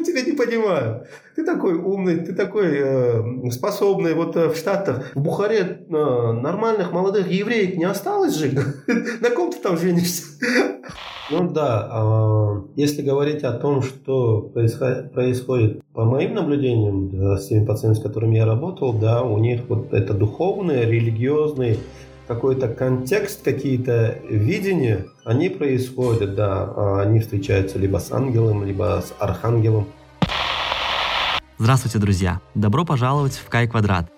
Ну, тебя не понимаю. Ты такой умный, ты такой э, способный. Вот э, в Штатах, в Бухаре э, нормальных молодых евреек не осталось же. На ком ты там женишься? Ну да, э, если говорить о том, что происходит по моим наблюдениям с теми пациентами, с которыми я работал, да, у них вот это духовный, религиозный какой-то контекст, какие-то видения, они происходят, да, а они встречаются либо с ангелом, либо с архангелом. Здравствуйте, друзья! Добро пожаловать в Кай Квадрат.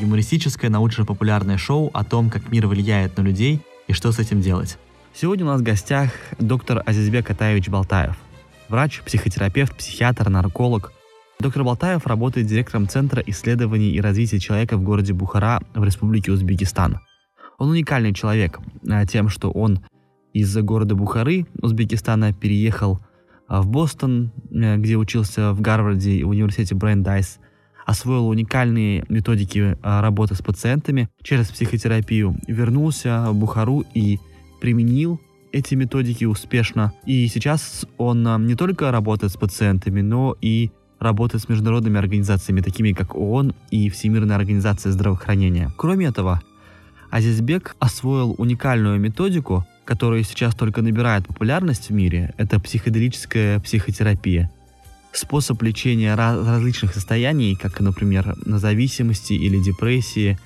Юмористическое научно-популярное шоу о том, как мир влияет на людей и что с этим делать. Сегодня у нас в гостях доктор Азизбек Атаевич Балтаев. Врач, психотерапевт, психиатр, нарколог – Доктор Балтаев работает директором Центра исследований и развития человека в городе Бухара в Республике Узбекистан. Он уникальный человек а, тем, что он из города Бухары, Узбекистана, переехал а, в Бостон, э, где учился в Гарварде и в университете Брендайс, освоил уникальные методики а, работы с пациентами через психотерапию, вернулся в Бухару и применил эти методики успешно. И сейчас он не только работает с пациентами, но и работает с международными организациями, такими как ООН и Всемирная организация здравоохранения. Кроме этого, Азизбек освоил уникальную методику, которая сейчас только набирает популярность в мире. Это психоделическая психотерапия. Способ лечения различных состояний, как, например, на зависимости или депрессии,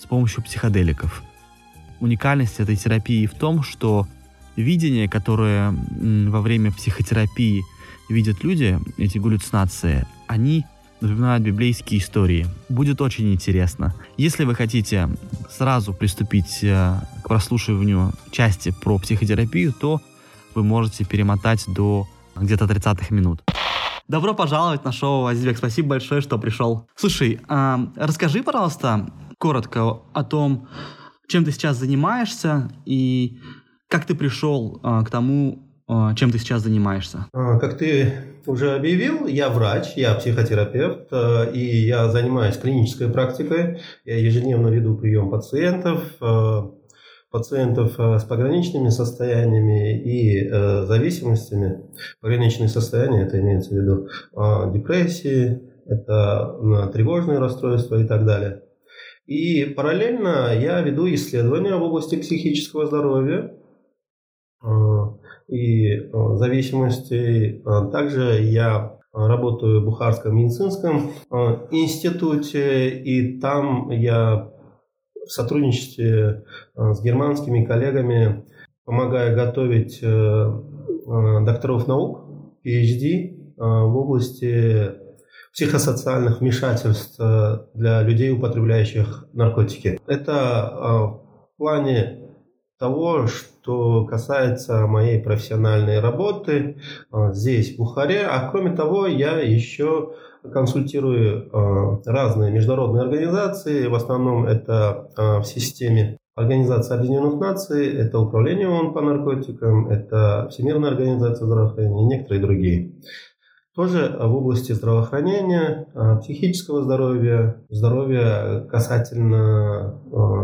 с помощью психоделиков. Уникальность этой терапии в том, что видение, которое во время психотерапии – видят люди, эти галлюцинации, они напоминают библейские истории. Будет очень интересно. Если вы хотите сразу приступить э, к прослушиванию части про психотерапию, то вы можете перемотать до где-то 30-х минут. Добро пожаловать на шоу, Азизбек. Спасибо большое, что пришел. Слушай, э, расскажи, пожалуйста, коротко о том, чем ты сейчас занимаешься и как ты пришел э, к тому, чем ты сейчас занимаешься? А, как ты уже объявил, я врач, я психотерапевт, а, и я занимаюсь клинической практикой. Я ежедневно веду прием пациентов, пациентов с пограничными состояниями и зависимостями. Пограничные состояния, это имеется в виду депрессии, это тревожные расстройства и так далее. И параллельно я веду исследования в области психического здоровья, и э, зависимостей. А также я работаю в Бухарском медицинском э, институте, и там я в сотрудничестве э, с германскими коллегами помогаю готовить докторов наук, PhD, в области психосоциальных вмешательств для людей, употребляющих наркотики. Это в плане того, что касается моей профессиональной работы а, здесь, в Бухаре. А кроме того, я еще консультирую а, разные международные организации. В основном это а, в системе Организации Объединенных Наций, это Управление ООН по наркотикам, это Всемирная организация здравоохранения и некоторые другие. Тоже в области здравоохранения, психического здоровья, здоровья касательно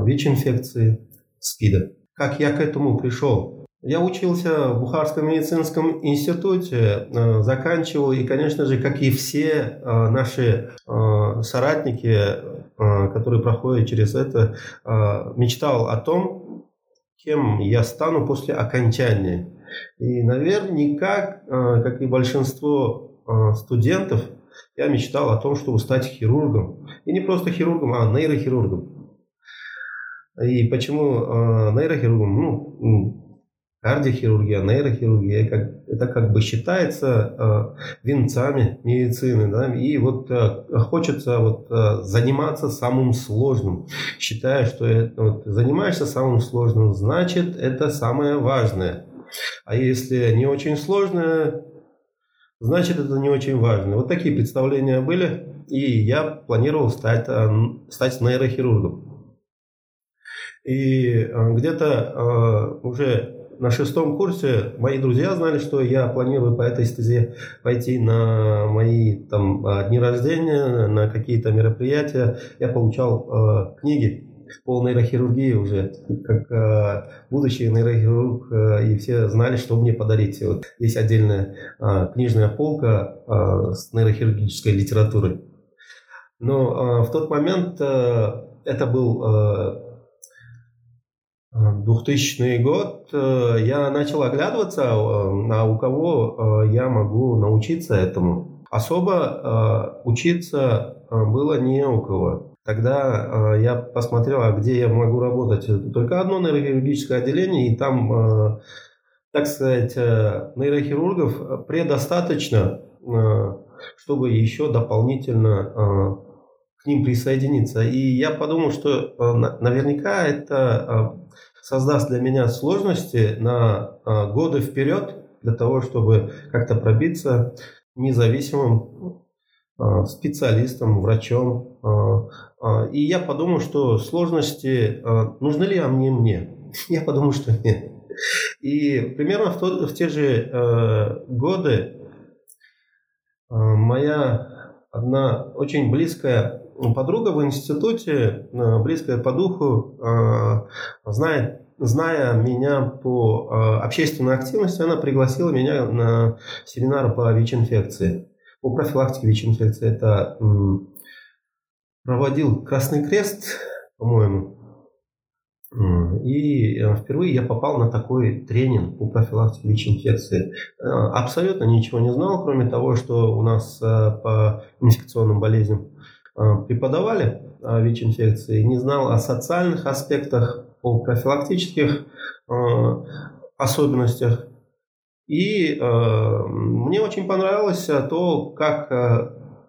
ВИЧ-инфекции, СПИДа. Как я к этому пришел? Я учился в Бухарском медицинском институте, э, заканчивал, и, конечно же, как и все э, наши э, соратники, которые проходят через это, мечтал о том, кем я стану после окончания. И наверняка, как и большинство студентов, я мечтал о том, чтобы стать хирургом. И не просто хирургом, а нейрохирургом. И почему э, нейрохирургом, ну, кардиохирургия, нейрохирургия, как, это как бы считается э, венцами медицины, да, и вот э, хочется вот заниматься самым сложным, считая, что это, вот, занимаешься самым сложным, значит, это самое важное. А если не очень сложное, значит, это не очень важно. Вот такие представления были, и я планировал стать, стать нейрохирургом. И э, где-то э, уже на шестом курсе мои друзья знали, что я планирую по этой стезе пойти на мои там, дни рождения, на какие-то мероприятия. Я получал э, книги по нейрохирургии уже, как э, будущий нейрохирург, э, и все знали, что мне подарить. Вот есть отдельная э, книжная полка э, с нейрохирургической литературой. Но э, в тот момент э, это был э, 2000 год э, я начал оглядываться, а у кого я могу научиться этому. Особо учиться было не у кого. Тогда я посмотрел, а где я могу работать. Только одно нейрохирургическое отделение, и там, так сказать, нейрохирургов предостаточно, чтобы еще дополнительно к ним присоединиться. И я подумал, что наверняка это создаст для меня сложности на а, годы вперед для того, чтобы как-то пробиться независимым специалистом, врачом. И я подумал, что сложности нужны ли они мне? Я подумал, что нет. И примерно в, тот, в те же э, годы моя одна очень близкая подруга в институте, э, близкая по духу, э, знает, зная меня по э, общественной активности, она пригласила меня на семинар по ВИЧ-инфекции, по профилактике ВИЧ-инфекции. Это проводил Красный Крест, по-моему. И впервые я попал на такой тренинг по профилактике ВИЧ-инфекции. Абсолютно ничего не знал, кроме того, что у нас по инфекционным болезням преподавали ВИЧ-инфекции, не знал о социальных аспектах, о профилактических э, особенностях. И э, мне очень понравилось то, как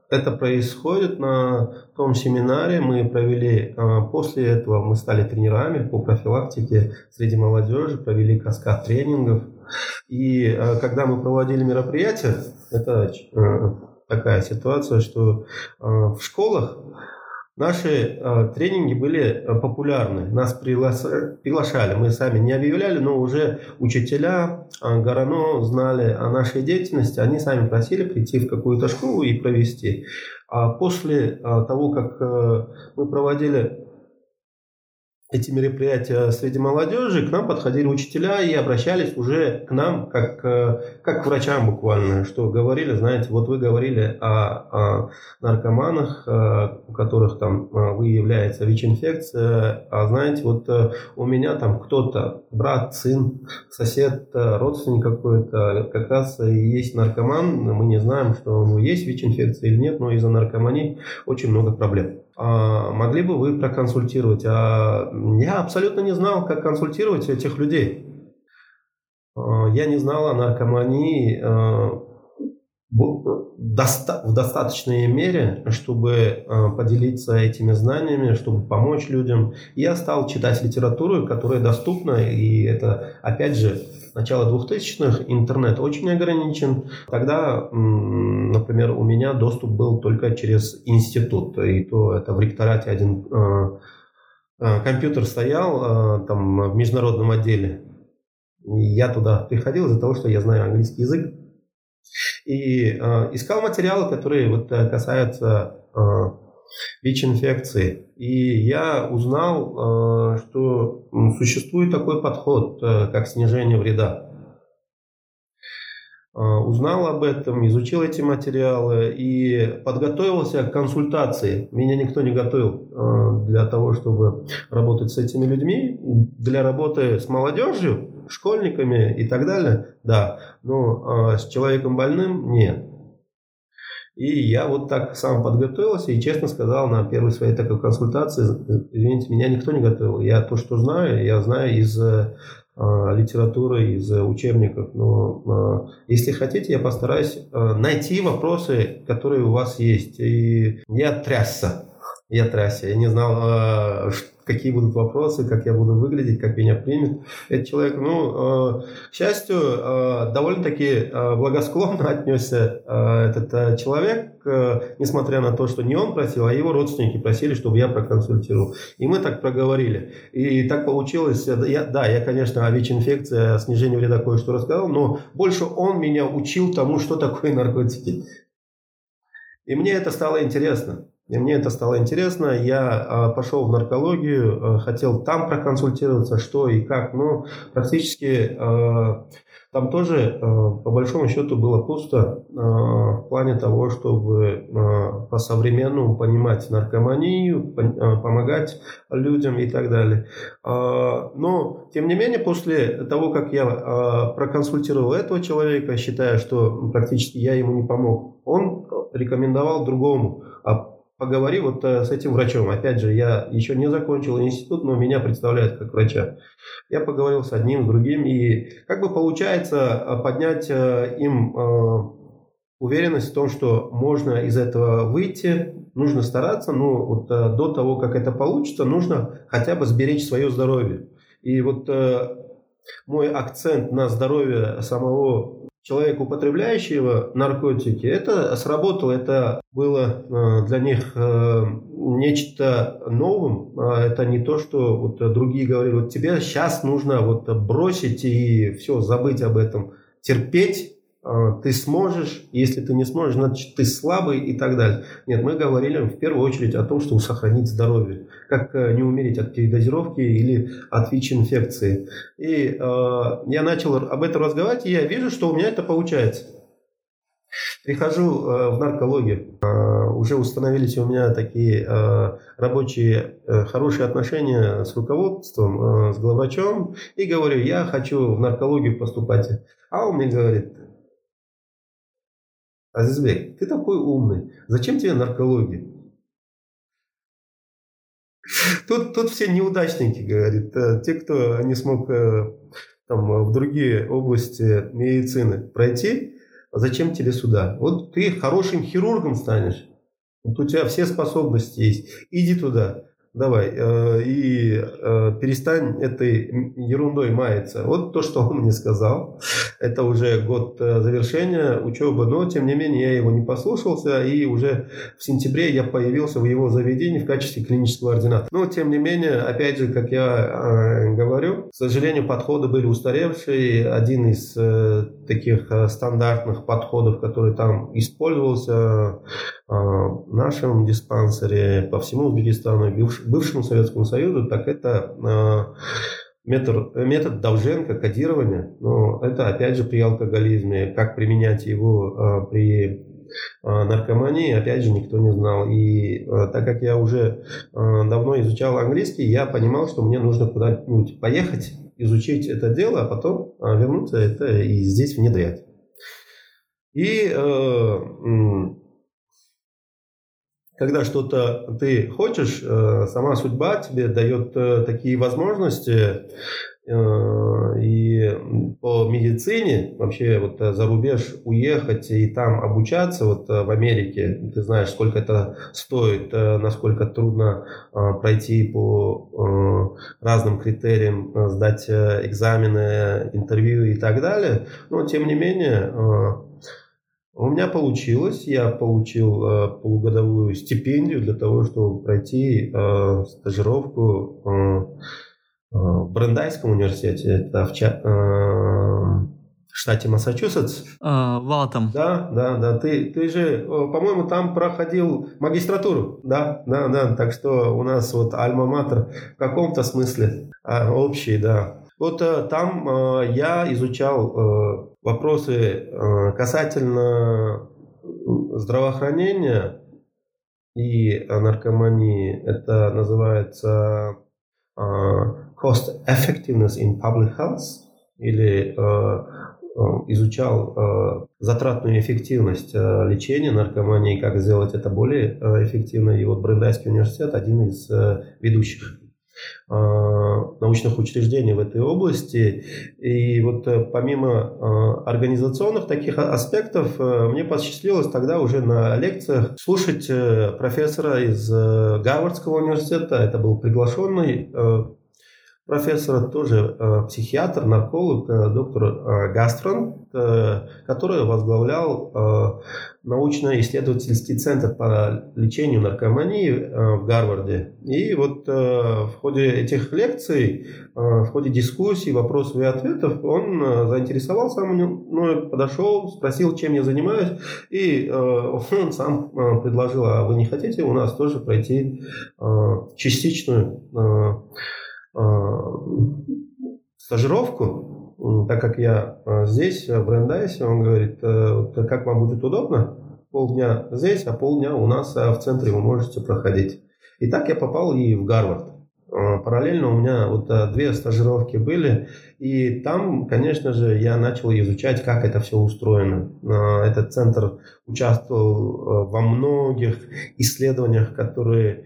это происходит на том семинаре. Мы провели, после этого мы стали тренерами по профилактике среди молодежи, провели каскад тренингов. И когда мы проводили мероприятия, это такая ситуация, что э, в школах наши э, тренинги были э, популярны. Нас приглашали, мы сами не объявляли, но уже учителя Горано знали о нашей деятельности, они сами просили прийти в какую-то школу и провести. А после того, как мы проводили эти мероприятия среди молодежи, к нам подходили учителя и обращались уже к нам как, э, как к врачам буквально, что говорили, знаете, вот вы говорили о, о наркоманах, э, у которых там э, выявляется ВИЧ-инфекция, а знаете, вот у меня там кто-то, брат, сын, сосед, родственник какой-то, как раз и есть наркоман, мы не знаем, что у него есть ВИЧ-инфекция или нет, но из-за наркомании очень много проблем. А могли бы вы проконсультировать? А я абсолютно не знал, как консультировать этих людей. А, я не знал о наркомании а, в достаточной мере, чтобы а, поделиться этими знаниями, чтобы помочь людям. Я стал читать литературу, которая доступна, и это, опять же, начало 2000-х, интернет очень ограничен. Тогда, например, у меня доступ был только через институт, и то это в ректорате один э, э, компьютер стоял э, там в международном отделе. Я туда приходил из-за того, что я знаю английский язык. И искал материалы, которые вот касаются ВИЧ-инфекции. И я узнал, э, что существует такой подход, э, как снижение вреда. Э, узнал об этом, изучил эти материалы и подготовился к консультации. Меня никто не готовил для того, чтобы работать с этими людьми. Для работы с молодежью, школьниками и так далее, да. Но с человеком больным нет. И я вот так сам подготовился и честно сказал на первой своей такой консультации, извините, меня никто не готовил. Я то, что знаю, я знаю из э, литературы, из учебников. Но э, если хотите, я постараюсь э, найти вопросы, которые у вас есть. И я трясся. Я трясся. Я не знал, какие будут вопросы, как я буду выглядеть, как меня примет этот человек. Ну, э, к счастью, э, довольно-таки э, благосклонно отнесся этот человек, несмотря на то, что не он просил, а его родственники просили, чтобы я проконсультировал. И мы так проговорили. И так получилось, я, да, я, конечно, о ВИЧ-инфекции, о снижении вреда кое-что рассказал, но больше он меня учил тому, что такое наркотики. И мне это стало интересно. И мне это стало интересно. Я э, пошел в наркологию, э, хотел там проконсультироваться, что и как. Но практически э, там тоже, по большому счету, было пусто в плане того, чтобы по-современному понимать наркоманию, помогать людям и так далее. Но, тем не менее, после того, как я проконсультировал этого человека, считая, что практически я ему не помог, он рекомендовал другому а поговори вот э, с этим врачом. Опять же, я еще не закончил институт, но меня представляют как врача. Я поговорил с одним, с другим, и как бы получается э, поднять э, им уверенность в том, что можно из этого выйти, нужно стараться, но вот до того, как это получится, нужно хотя бы сберечь свое здоровье. И вот мой акцент на здоровье самого человек, употребляющего наркотики, это сработало, это было э, для них э, нечто новым. А это не то, что вот другие говорили, вот тебе сейчас нужно вот бросить и все, забыть об этом, терпеть ты сможешь, если ты не сможешь, значит ты слабый и так далее. Нет, мы говорили в первую очередь о том, чтобы сохранить здоровье, как э, не умереть от передозировки или от ВИЧ-инфекции. И э, я начал об этом разговаривать, и я вижу, что у меня это получается. Прихожу э, в наркологию, э, уже установились у меня такие э, рабочие э, хорошие отношения с руководством, э, с главврачом, и говорю, я хочу в наркологию поступать. А он мне говорит, Азизбек, ты такой умный. Зачем тебе наркология? Тут, тут все неудачники, говорит. Э, те, кто не смог э, там, в другие области медицины пройти, зачем тебе сюда? Вот ты хорошим хирургом станешь. Вот у тебя все способности есть. Иди туда давай, э, и перестань этой ерундой маяться. Вот то, что он мне сказал. Это уже год э, завершения учебы, но тем не менее я его не послушался, и уже в сентябре я появился в его заведении в качестве клинического ординатора. Но тем не менее, опять же, как я говорю, к сожалению, подходы были устаревшие. Один из таких стандартных подходов, который там использовался в нашем диспансере по всему Узбекистану, бывшему Советскому Союзу, так это а, метод, метод Довженко, кодирования. Но это опять же при алкоголизме. Как применять его а, при а, наркомании, опять же, никто не знал. И так как я уже давно изучал английский, я понимал, что мне нужно куда-нибудь поехать, изучить это дело, а потом вернуться это и здесь внедрять. И э, когда что-то ты хочешь, э, сама судьба тебе дает э, такие возможности, э, и по медицине вообще вот за рубеж уехать и там обучаться вот в Америке, ты знаешь, сколько это стоит, насколько трудно пройти по разным критериям, сдать экзамены, интервью и так далее, но тем не менее у меня получилось, я получил э, полугодовую стипендию для того, чтобы пройти э, стажировку э, э, в Брендайском университете, это в, э, в штате Массачусетс. А, Валтом. Да, да, да. Ты, ты же, по-моему, там проходил магистратуру, да, да, да. Так что у нас вот альма-матер в каком-то смысле а, общий, да. Вот э, там э, я изучал э, вопросы касательно здравоохранения и наркомании. Это называется cost effectiveness in public health или изучал затратную эффективность лечения наркомании, как сделать это более эффективно. И вот Брендайский университет один из ведущих научных учреждений в этой области. И вот э, помимо а, организационных таких аспектов, э, мне посчастливилось тогда уже на лекциях слушать э, профессора из Гарвардского университета, это был приглашенный профессора, тоже э, психиатр, нарколог, э, доктор э, Гастрон, э, который возглавлял э, научно-исследовательский центр по лечению наркомании э, в Гарварде. И вот в ходе этих лекций, в ходе дискуссий, вопросов и ответов он заинтересовался мной, подошел, спросил, чем я занимаюсь, и он сам предложил, а вы не хотите у нас тоже пройти частичную стажировку, так как я э, здесь, в Брендайсе, он говорит, э, как вам будет удобно, полдня здесь, а полдня у нас в центре вы можете проходить. И так я попал и в Гарвард. Параллельно у меня вот две стажировки были, и там, конечно же, я начал изучать, как это все устроено. Этот центр участвовал во многих исследованиях, которые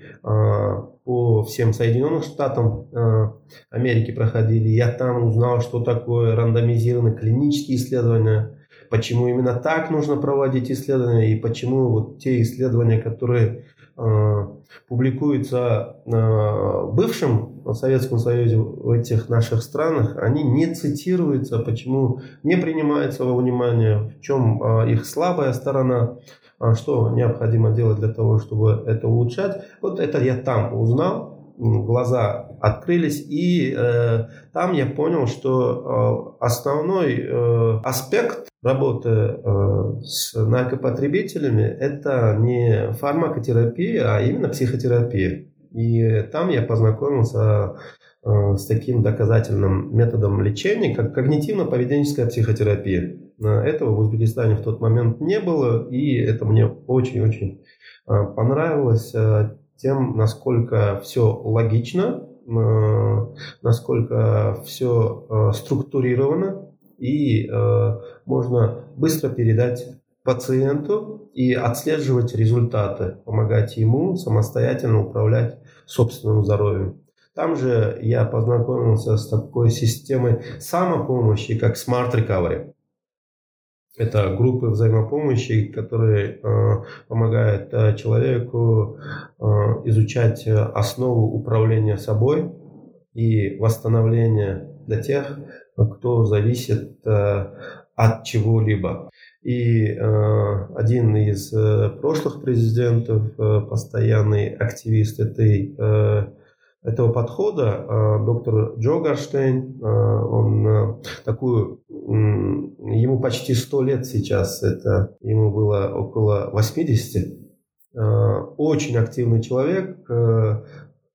по всем Соединенным Штатам э, Америки проходили. Я там узнал, что такое рандомизированные клинические исследования, почему именно так нужно проводить исследования и почему вот те исследования, которые э, публикуются э, в бывшем Советском Союзе в этих наших странах, они не цитируются, почему не принимаются во внимание, в чем их слабая сторона. Что необходимо делать для того, чтобы это улучшать. Вот это я там узнал, глаза открылись, и э, там я понял, что э, основной э, аспект работы э, с наркопотребителями это не фармакотерапия, а именно психотерапия. И там я познакомился э, с таким доказательным методом лечения, как когнитивно-поведенческая психотерапия. Этого в Узбекистане в тот момент не было, и это мне очень-очень а, понравилось а, тем, насколько все логично, а, насколько все структурировано, и можно быстро передать пациенту и отслеживать результаты, помогать ему самостоятельно управлять собственным здоровьем. Там же я познакомился с такой системой самопомощи, как Smart Recovery. Это группы взаимопомощи, которые э, помогают э, человеку э, изучать основу управления собой и восстановления для тех, кто зависит от чего-либо. И один из прошлых президентов, постоянный активист этой этого подхода э, доктор Джо Гарштейн, э, он э, такую, ему почти 100 лет сейчас, это ему было около 80, очень активный человек,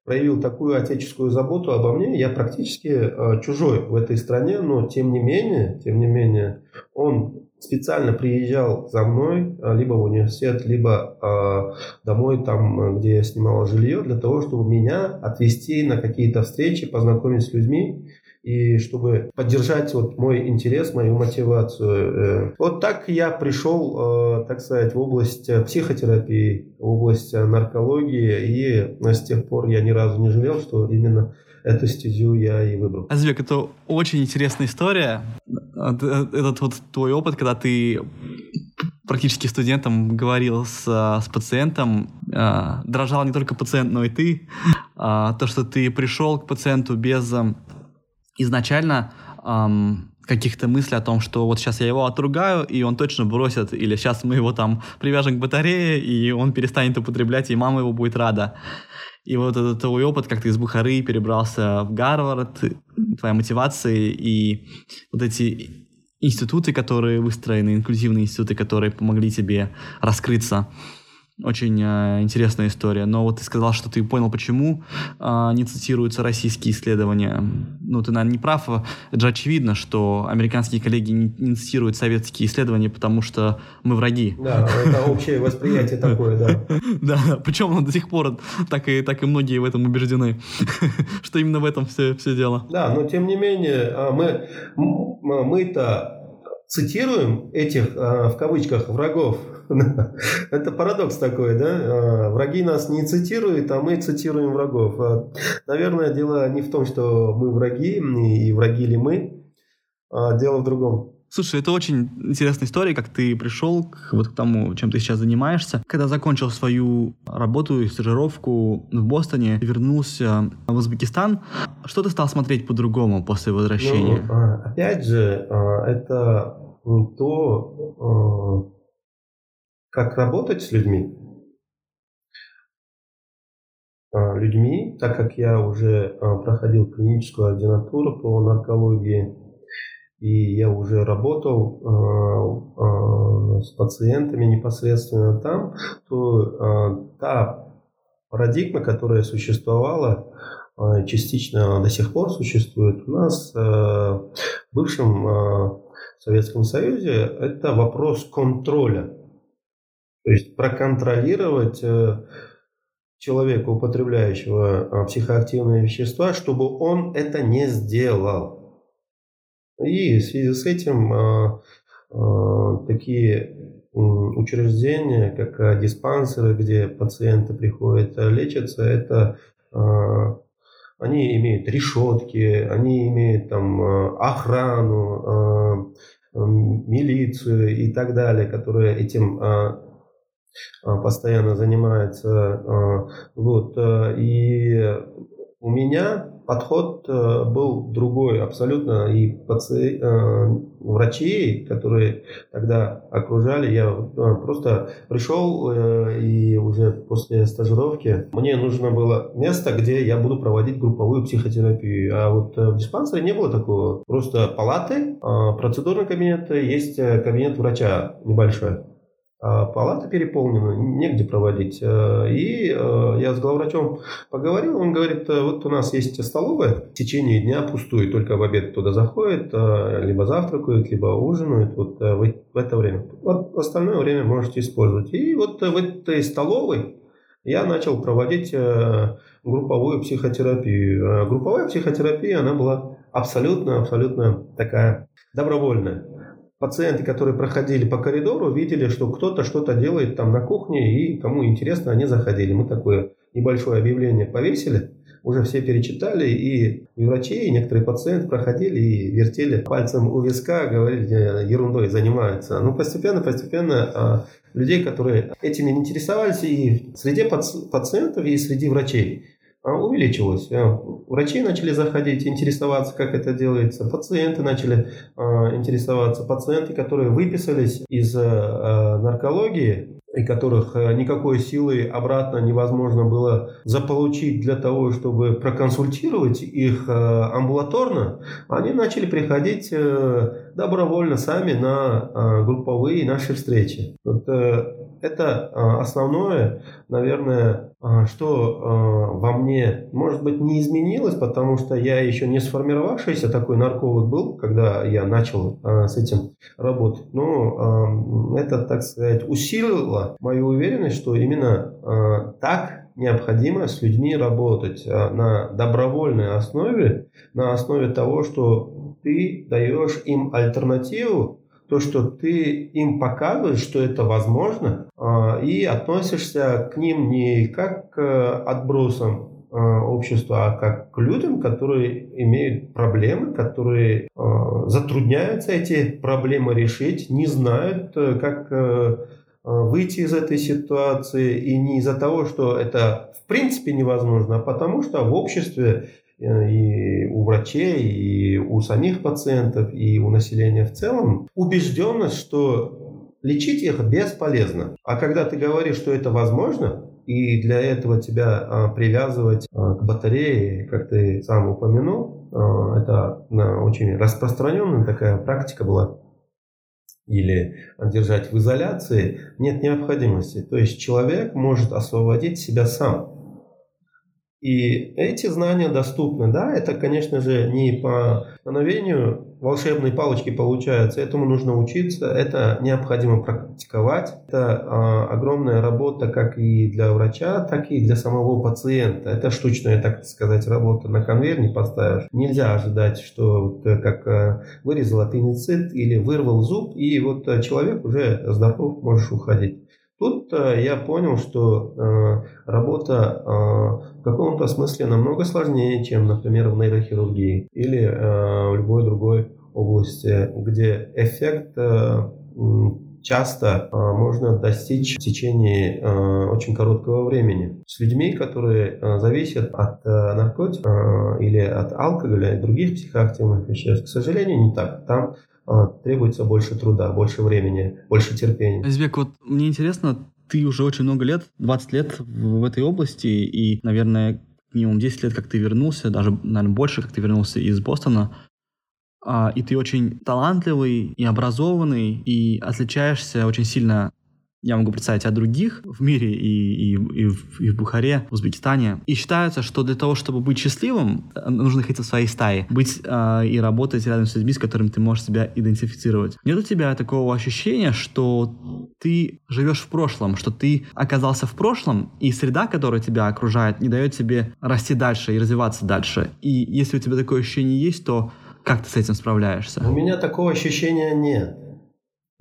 проявил такую отеческую заботу обо мне, я практически чужой в этой стране, но тем не менее, тем не менее, он специально приезжал за мной а, либо в университет, либо э, домой, там, где я снимала жилье, для того, чтобы меня отвезти на какие-то встречи, познакомить с людьми и чтобы поддержать вот мой интерес, мою мотивацию. Э, вот так я пришел, э, так сказать, в область психотерапии, в область наркологии, и с тех пор я ни разу не жалел, что именно эту стезю я и выбрал. Азбек, это очень интересная история. Этот вот твой опыт, когда ты практически студентом говорил с, с пациентом, э, дрожал не только пациент, но и ты. Э, то, что ты пришел к пациенту без э, изначально э, каких-то мыслей о том, что вот сейчас я его отругаю, и он точно бросит, или сейчас мы его там привяжем к батарее, и он перестанет употреблять, и мама его будет рада. И вот этот твой опыт, как ты из Бухары перебрался в Гарвард, твоя мотивация и вот эти институты, которые выстроены, инклюзивные институты, которые помогли тебе раскрыться – очень э, интересная история. Но вот ты сказал, что ты понял, почему э, не цитируются российские исследования. Ну, ты, наверное, не прав. Это же очевидно, что американские коллеги не, не цитируют советские исследования, потому что мы враги. Да, это общее восприятие такое, да. Да, причем до сих пор так и, так и многие в этом убеждены, что именно в этом все, все дело. Да, но тем не менее, а, мы, мы-то цитируем этих, а, в кавычках, врагов. Это парадокс такой, да? А, враги нас не цитируют, а мы цитируем врагов. А, наверное, дело не в том, что мы враги, и враги ли мы. Дело в другом. Слушай, это очень интересная история, как ты пришел к, вот к тому, чем ты сейчас занимаешься. Когда закончил свою работу и стажировку в Бостоне, вернулся в Узбекистан, что ты стал смотреть по-другому после возвращения? Ну, а, опять же, а, это то, а, как работать с людьми. Людьми, так как я уже проходил клиническую ординатуру по наркологии, и я уже работал э, э, с пациентами непосредственно там, то э, та парадигма, которая существовала, э, частично до сих пор существует у нас э, в бывшем э, Советском Союзе, это вопрос контроля. То есть проконтролировать человека, употребляющего психоактивные вещества, чтобы он это не сделал. И в связи с этим а, а, такие учреждения, как а, диспансеры, где пациенты приходят лечиться, это они имеют решетки, они имеют там охрану, милицию и так далее, которые этим постоянно занимаются. Вот. И у меня подход э, был другой абсолютно. И паци... Э, врачи, которые тогда окружали, я э, просто пришел и уже после стажировки мне нужно было место, где я буду проводить групповую психотерапию. А вот в диспансере не было такого. Просто палаты, процедурный кабинет, есть кабинет врача небольшой. А палата переполнена, негде проводить. Э, и э, я с главврачом поговорил, он говорит, э, вот у нас есть столовая, в течение дня пустует, только в обед туда заходит, либо завтракают, либо ужинают вот в это время. Вот остальное время можете использовать. И вот в этой столовой я начал проводить групповую психотерапию. Групповая психотерапия, она была абсолютно-абсолютно такая добровольная пациенты, которые проходили по коридору, видели, что кто-то что-то делает там на кухне, и кому интересно, они заходили. Мы такое небольшое объявление повесили, уже все перечитали, и, врачи, и некоторые пациенты проходили и вертели пальцем у виска, говорили, «Э, ерундой занимаются. Ну, постепенно, постепенно а, людей, которые этими не интересовались, и среди пациентов, и среди врачей. А, увеличилось. Э, врачи начали заходить, интересоваться, как это делается. Пациенты начали а, интересоваться. Пациенты, которые выписались из э, наркологии, и которых э, никакой силы обратно невозможно было заполучить для того, чтобы проконсультировать их амбулаторно, они начали приходить добровольно сами на групповые наши встречи. Вот это основное, наверное, а, что а, во мне, может быть, не изменилось, потому что я еще не сформировавшийся такой нарколог был, когда я начал а, с этим работать. Но это, так сказать, усилило мою уверенность, что именно так необходимо с людьми работать на добровольной основе, на основе того, что ты даешь им альтернативу то, что ты им показываешь, что это возможно, а, и относишься к ним не как к отбросам а, общества, а как к людям, которые имеют проблемы, которые а, затрудняются эти проблемы решить, не знают, э, как э, выйти из этой ситуации, и не из-за того, что это в принципе невозможно, а потому что в обществе Э, и у врачей, и у самих пациентов, и у населения в целом убежденность, что лечить их бесполезно. А когда ты говоришь, что это возможно, и для этого тебя а, привязывать а, к батарее, как ты сам упомянул, а, это очень распространенная такая практика была, или держать в изоляции, нет необходимости. То есть человек может освободить себя сам. И эти знания доступны. Да, это, конечно же, не по мановению волшебной палочки получается. Этому нужно учиться, это необходимо практиковать. Это а, огромная работа как и для врача, так и для самого пациента. Это штучная, так сказать, работа. На конвейер не поставишь. Нельзя ожидать, что э, как а, вырезал аппендицит или вырвал зуб, и вот э, человек уже здоров, можешь уходить. Тут э, я понял, что э, работа э, в каком-то смысле намного сложнее, чем, например, в нейрохирургии или в любой другой области, где эффект часто можно достичь в течение очень короткого времени. С людьми, которые зависят от наркотиков или от алкоголя и других психоактивных веществ, к сожалению, не так. Там требуется больше труда, больше времени, больше терпения. Азбек, вот мне интересно, ты уже очень много лет, 20 лет в этой области, и, наверное, минимум 10 лет, как ты вернулся, даже, наверное, больше, как ты вернулся из Бостона, а, и ты очень талантливый и образованный, и отличаешься очень сильно я могу представить о других в мире и, и, и, в, и в Бухаре, в Узбекистане. И считается, что для того, чтобы быть счастливым, нужно находиться в своей стае, быть э, и работать рядом с людьми, с которыми ты можешь себя идентифицировать. Нет у тебя такого ощущения, что ты живешь в прошлом, что ты оказался в прошлом, и среда, которая тебя окружает, не дает тебе расти дальше и развиваться дальше. И если у тебя такое ощущение есть, то как ты с этим справляешься? У меня такого ощущения нет.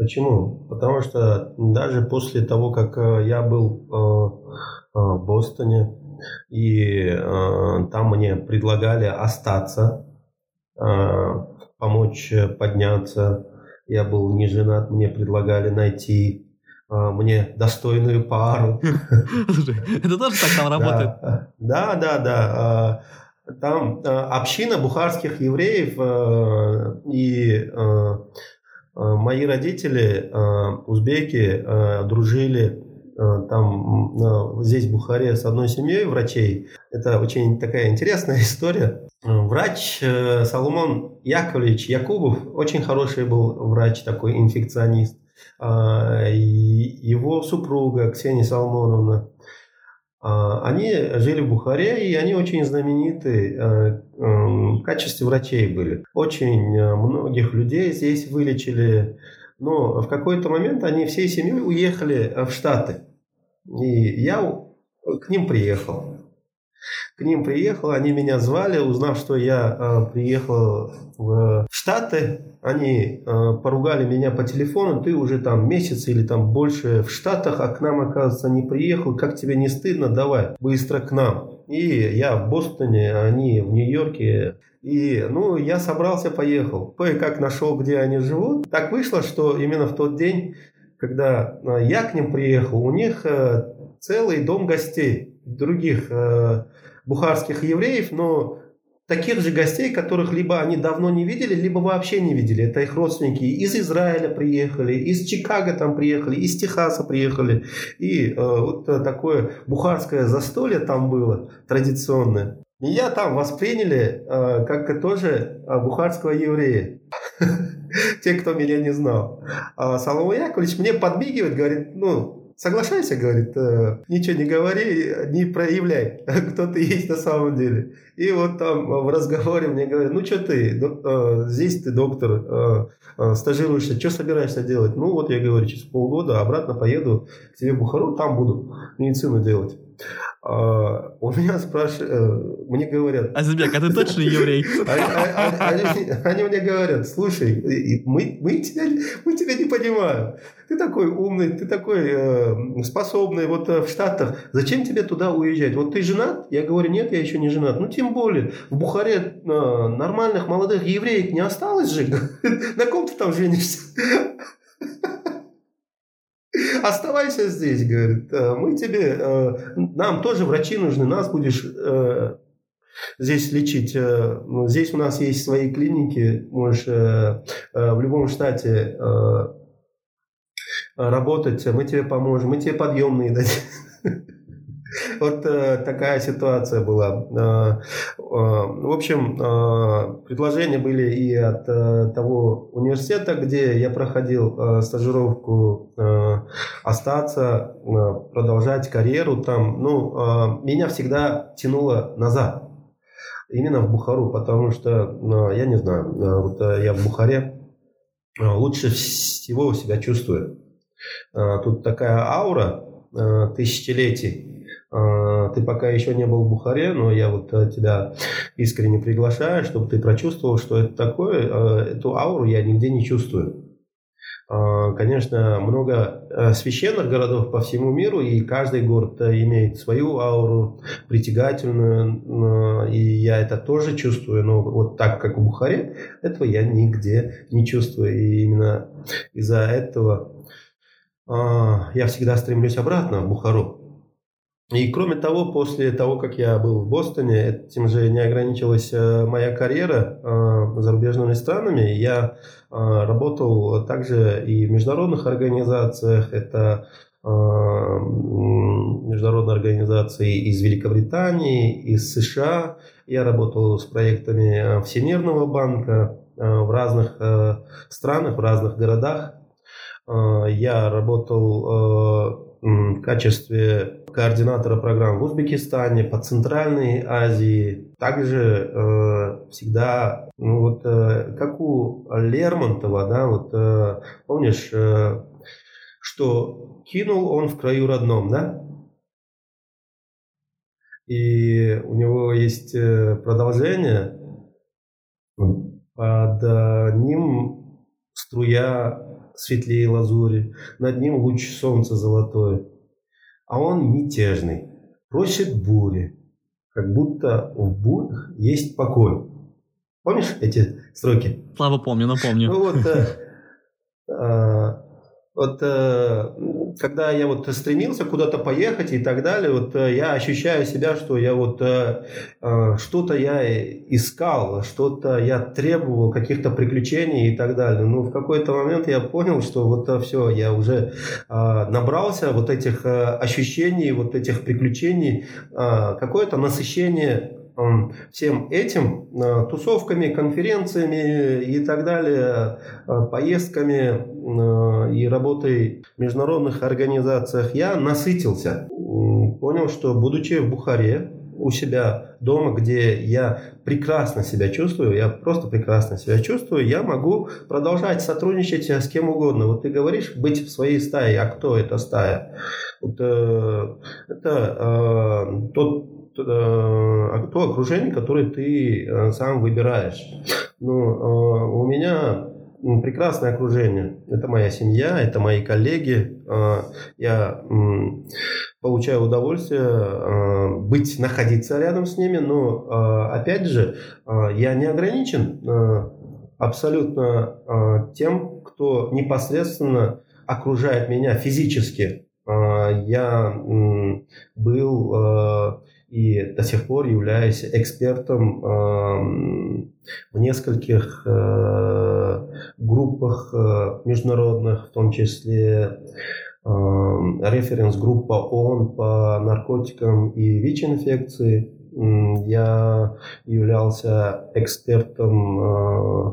Почему? Потому что даже после того, как э, я был э, э, в Бостоне, и там мне предлагали остаться, помочь подняться, я был не женат, мне предлагали найти мне достойную пару. Это тоже так там работает? Да, да, да. Там община бухарских евреев и мои родители, э, узбеки, э, дружили там здесь в Бухаре с одной семьей врачей. Это очень такая интересная история. Врач Соломон Яковлевич Якубов, очень хороший был врач, такой инфекционист. Его супруга Ксения Соломоновна, они жили в Бухаре, и они очень знамениты э, в качестве врачей были. Очень э, многих людей здесь вылечили. Но в какой-то момент они всей семьей уехали в Штаты. И я к ним приехал. К ним приехал, они меня звали, узнав, что я э, приехал в Штаты, они э, поругали меня по телефону, ты уже там месяц или там больше в Штатах, а к нам, оказывается, не приехал, как тебе не стыдно, давай быстро к нам. И я в Бостоне, они в Нью-Йорке, и, ну, я собрался, поехал. Кое-как нашел, где они живут. Так вышло, что именно в тот день, когда э, я к ним приехал, у них э, целый дом гостей других бухарских евреев, но таких же гостей, которых либо они давно не видели, либо вообще не видели. Это их родственники из Израиля приехали, из Чикаго там приехали, из Техаса приехали. И э, вот такое бухарское застолье там было традиционное. Меня там восприняли э, как тоже э, бухарского еврея. Те, кто меня не знал. А Соломон Яковлевич мне подмигивает, говорит, ну, Соглашайся, говорит, э, ничего не говори, не проявляй, кто ты есть на самом деле. И вот там в разговоре мне говорят, ну что ты, э, здесь ты доктор, э, стажируешься, что собираешься делать? Ну вот я говорю, через полгода обратно поеду к тебе в Бухару, там буду медицину делать. А, у меня спрашивают, э, мне говорят... Азбек, а ты точно еврей? Они, мне говорят, слушай, мы, тебя, не понимаем. Ты такой умный, ты такой э, способный вот э, в Штатах. Зачем тебе туда уезжать? Вот ты женат? Я говорю, нет, я еще не женат. Ну, тем более, в Бухаре нормальных молодых евреев не осталось же. На ком ты там женишься? Оставайся здесь, говорит. «Э, мы тебе, э, нам тоже врачи нужны, нас будешь э, здесь лечить. Здесь у нас есть свои клиники, можешь в любом штате работать, мы тебе поможем, мы тебе подъемные дадим. Вот э, такая ситуация была. Э, э, в общем, предложения были и от того университета, где я проходил стажировку, остаться, продолжать карьеру там. Ну, меня всегда тянуло назад. Именно в Бухару, потому что, я не знаю, вот я в Бухаре лучше всего себя чувствую. Тут такая аура тысячелетий ты пока еще не был в Бухаре, но я вот э, тебя искренне приглашаю, чтобы ты прочувствовал, что это такое. Э, эту ауру я нигде не чувствую. А, конечно, много э, священных городов по всему миру, и каждый город имеет свою ауру притягательную, и я это тоже чувствую, но вот так, как в Бухаре, этого я нигде не чувствую, и именно из-за этого а, я всегда стремлюсь обратно в Бухару. И кроме того, после того, как я был в Бостоне, этим же не ограничилась э, моя карьера э, зарубежными странами. Я э, работал также и в международных организациях. Это международные организации из Великобритании, из США. Я работал с проектами Всемирного банка в разных странах, в разных городах. Я работал в качестве координатора программ в Узбекистане, по Центральной Азии. Также э, всегда, ну вот э, как у Лермонтова, да, вот э, помнишь, э, что кинул он в краю родном, да? И у него есть э, продолжение. Под э, ним струя светлее лазури, над ним луч солнца золотой. А он мятежный, просит бури, как будто в бурях есть покой. Помнишь эти строки? Слава помню, напомню. Ну вот, вот э, когда я вот стремился куда-то поехать и так далее, вот э, я ощущаю себя, что я вот э, что-то я искал, что-то я требовал каких-то приключений и так далее. Но в какой-то момент я понял, что вот все, я уже набрался вот этих ощущений, вот этих приключений, какое-то насыщение всем этим, тусовками, конференциями и так далее, поездками и работой в международных организациях, я насытился. Понял, что будучи в Бухаре, у себя дома, где я прекрасно себя чувствую, я просто прекрасно себя чувствую, я могу продолжать сотрудничать с кем угодно. Вот ты говоришь быть в своей стае, а кто эта стая? Вот, э, это э, тот Э, то окружение, которое ты э, сам выбираешь. Ну, э, у меня прекрасное окружение. Это моя семья, это мои коллеги. Я получаю удовольствие быть, находиться рядом с ними, но опять же, я не ограничен абсолютно тем, кто непосредственно окружает меня физически. Я был и до сих пор являюсь экспертом э, в нескольких э, группах э, международных, в том числе э, референс-группа ООН по наркотикам и ВИЧ-инфекции. Я являлся экспертом э,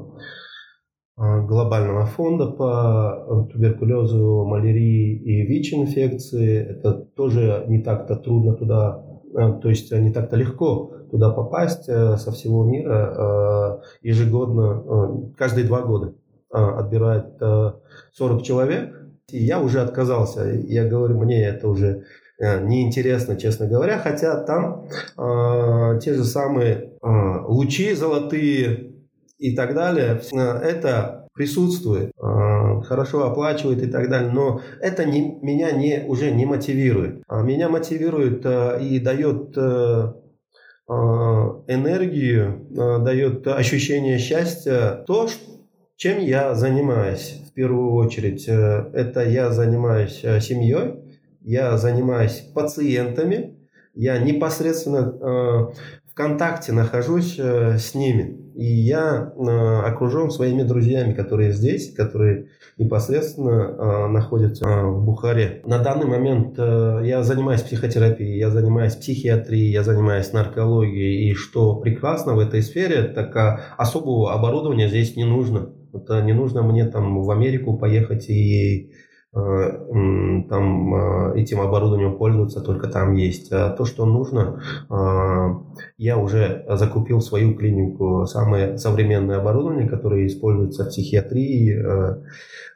э, глобального фонда по туберкулезу, малярии и ВИЧ-инфекции. Это тоже не так-то трудно туда то есть не так-то легко туда попасть э, со всего мира э, ежегодно, каждые два года отбирают 40 человек. И я уже отказался. Я говорю, мне это уже неинтересно, честно говоря. Хотя там те же самые лучи золотые и так далее, это присутствует хорошо оплачивают и так далее, но это не, меня не, уже не мотивирует. А меня мотивирует э, и дает э, э, энергию, дает ощущение счастья то, чем я занимаюсь в первую очередь. Это я занимаюсь семьей, я занимаюсь пациентами, я непосредственно в контакте нахожусь с ними. И я окружен своими друзьями, которые здесь, которые непосредственно э, находится э, в Бухаре. На данный момент э, я занимаюсь психотерапией, я занимаюсь психиатрией, я занимаюсь наркологией. И что прекрасно в этой сфере, так а, особого оборудования здесь не нужно. Это не нужно мне там в Америку поехать и Э, там э, этим оборудованием пользоваться, только там есть. А то, что нужно, э, я уже закупил свою клинику, самое современное оборудование, которое используется в психиатрии,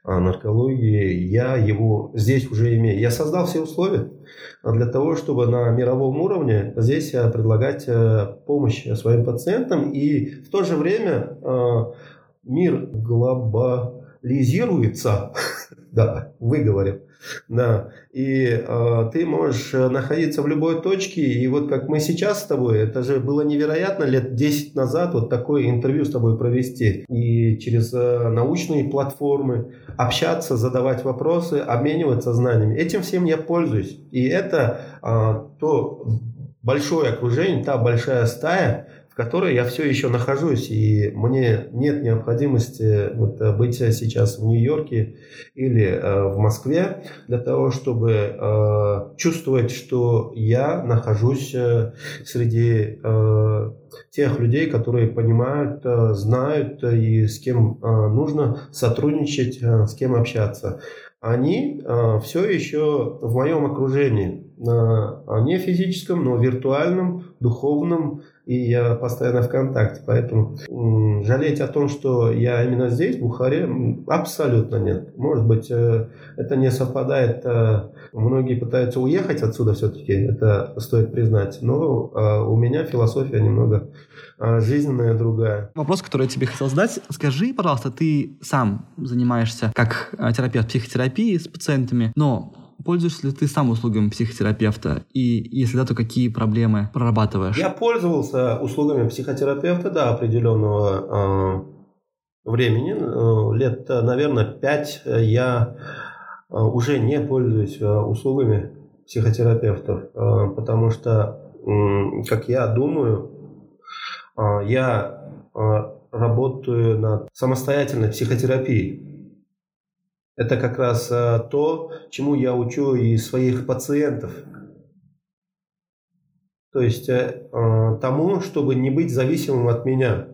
наркологии, я его здесь уже имею. Я создал все условия для того, чтобы на мировом уровне здесь предлагать помощь своим пациентам и в то же время мир глобально лизируется, да, выговорим, да, и э, ты можешь находиться в любой точке, и вот как мы сейчас с тобой, это же было невероятно лет 10 назад вот такое интервью с тобой провести, и через э, научные платформы общаться, задавать вопросы, обмениваться знаниями. Этим всем я пользуюсь, и это э, то большое окружение, та большая стая, в которой я все еще нахожусь, и мне нет необходимости вот быть сейчас в Нью-Йорке или э, в Москве для того, чтобы э, чувствовать, что я нахожусь э, среди э, тех людей, которые понимают, э, знают и с кем э, нужно сотрудничать, э, с кем общаться. Они э, все еще в моем окружении, э, не физическом, но виртуальном, духовном, и я постоянно в контакте. Поэтому жалеть о том, что я именно здесь, в Бухаре, абсолютно нет. Может быть, э, это не совпадает. Э, многие пытаются уехать отсюда все-таки, это стоит признать. Но э, у меня философия немного жизненная другая. Вопрос, который я тебе хотел задать. Скажи, пожалуйста, ты сам занимаешься как терапевт психотерапии с пациентами, но Пользуешься ли ты сам услугами психотерапевта? И если да, то какие проблемы прорабатываешь? Я пользовался услугами психотерапевта, да, определенного э, времени. Э, лет, наверное, пять я э, уже не пользуюсь э, услугами психотерапевтов, э, потому что, э, как я думаю, э, я э, работаю над самостоятельной психотерапией. Это как раз а, то, чему я учу и своих пациентов. То есть э, а, тому, чтобы не быть зависимым от меня,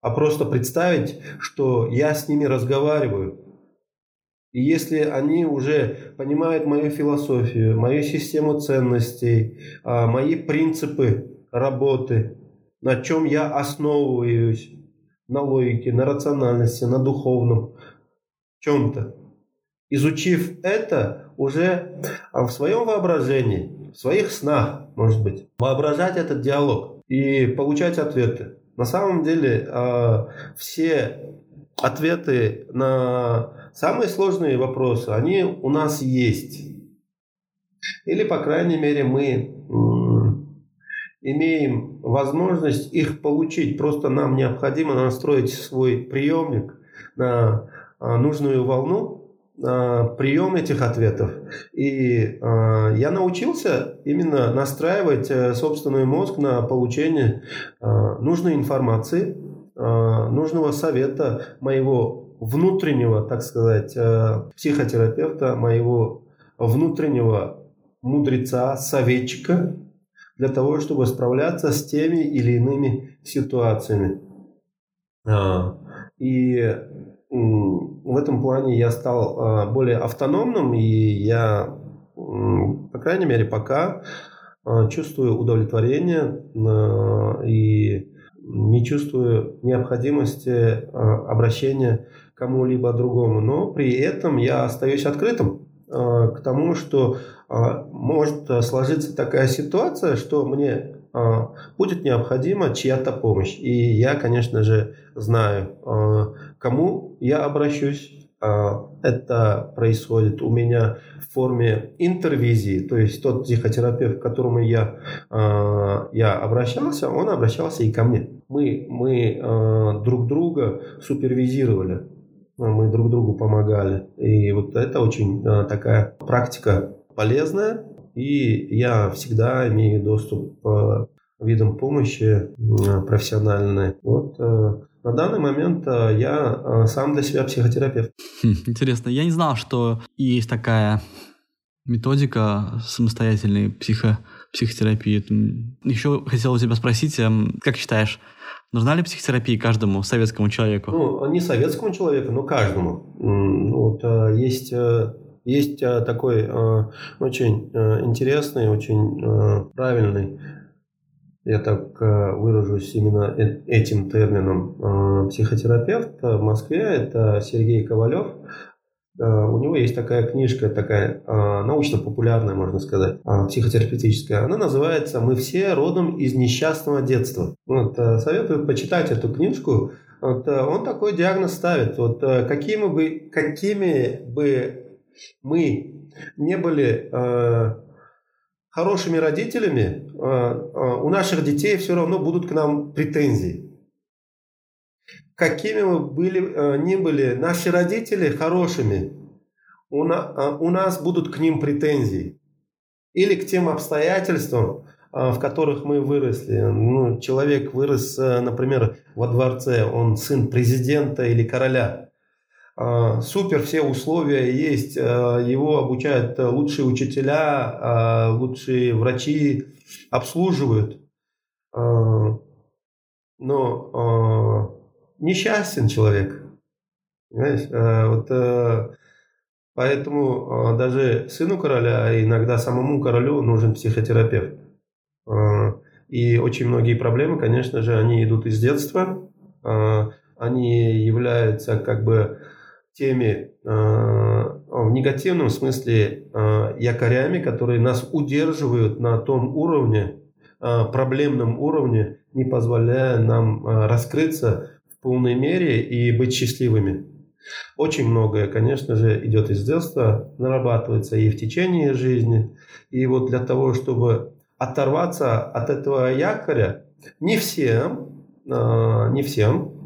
а просто представить, что я с ними разговариваю. И если они уже понимают мою философию, мою систему ценностей, а, мои принципы работы, на чем я основываюсь, на логике, на рациональности, на духовном, чем-то. Изучив это, уже а, в своем воображении, в своих снах, может быть, воображать этот диалог и получать ответы. На самом деле а, все ответы на самые сложные вопросы, они у нас есть. Или, по крайней мере, мы имеем возможность их получить. Просто нам необходимо настроить свой приемник на нужную волну, а, прием этих ответов. И а, я научился именно настраивать э, собственный мозг на получение нужной информации, нужного совета моего внутреннего, так сказать, э, психотерапевта, моего внутреннего мудреца, советчика, для того, чтобы справляться с теми или иными ситуациями. И в этом плане я стал а, более автономным, и я, по крайней мере, пока а, чувствую удовлетворение а, и не чувствую необходимости обращения к кому-либо другому. Но при этом я остаюсь открытым к тому, что может сложиться такая ситуация, что мне будет необходима чья-то помощь. И я, конечно же, знаю, а, кому я обращусь. А, это происходит у меня в форме интервизии, то есть тот психотерапевт, к которому я, я обращался, он обращался и ко мне. Мы, мы друг друга супервизировали, мы друг другу помогали. И вот это очень такая практика полезная, и я всегда имею доступ к видам помощи профессиональной. Вот э, на данный момент э, я э, сам для себя психотерапевт. Хм, интересно, я не знал, что есть такая методика самостоятельной психо психотерапии. Еще хотел у тебя спросить, эм, как считаешь, нужна ли психотерапия каждому советскому человеку? Ну, не советскому человеку, но каждому. Вот, есть есть э, такой э, очень э, интересный, очень правильный, я так выражусь именно этим термином, психотерапевт в Москве, это Сергей Ковалев. У него есть такая книжка, такая научно-популярная, можно сказать, психотерапевтическая. Она называется «Мы все родом из несчастного детства». Вот, советую почитать эту книжку. Вот, он такой диагноз ставит. Вот какими бы, какими бы мы не были э, хорошими родителями, э, э, у наших детей все равно будут к нам претензии. Какими мы были, э, ни были наши родители хорошими, у, на, э, у нас будут к ним претензии. Или к тем обстоятельствам, э, в которых мы выросли. Ну, человек вырос, э, например, во дворце, он сын президента или короля – супер все условия есть, а, его обучают лучшие учителя, а, лучшие врачи, обслуживают. Но несчастен человек. Понимаешь? Вот, поэтому даже сыну короля, иногда самому королю нужен психотерапевт. И очень многие проблемы, конечно же, они идут из детства. Они являются как бы теми э, в негативном смысле э, якорями, которые нас удерживают на том уровне, э, проблемном уровне, не позволяя нам раскрыться в полной мере и быть счастливыми. Очень многое, конечно же, идет из детства, нарабатывается и в течение жизни. И вот для того, чтобы оторваться от этого якоря, не всем, не всем,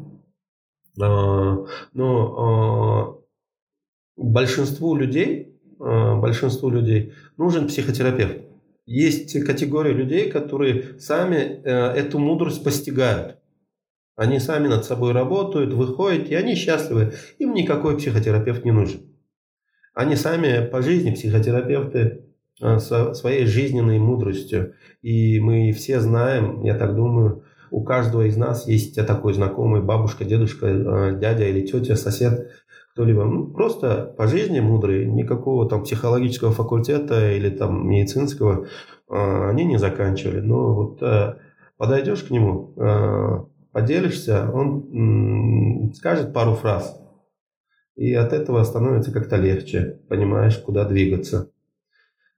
но а, большинству людей, а, большинству людей нужен психотерапевт. Есть категория людей, которые сами э, эту мудрость постигают. Они сами над собой работают, выходят, и они счастливы. Им никакой психотерапевт не нужен. Они сами по жизни психотерапевты со своей жизненной мудростью. И мы все знаем, я так думаю, у каждого из нас есть такой знакомый бабушка, дедушка, э, дядя или тетя, сосед, кто-либо. Ну, просто по жизни мудрый, никакого там психологического факультета или там медицинского э, они не заканчивали. Но вот э, подойдешь к нему, поделишься, он скажет пару фраз. И от этого становится как-то легче, понимаешь, куда двигаться.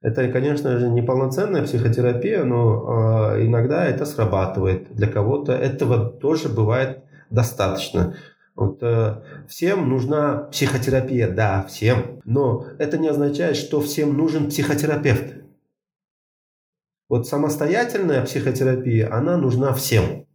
Это, конечно же, не полноценная психотерапия, но э, иногда это срабатывает. Для кого-то этого тоже бывает достаточно. Вот, э, всем нужна психотерапия, да, всем. Но это не означает, что всем нужен психотерапевт. Вот самостоятельная психотерапия, она нужна всем.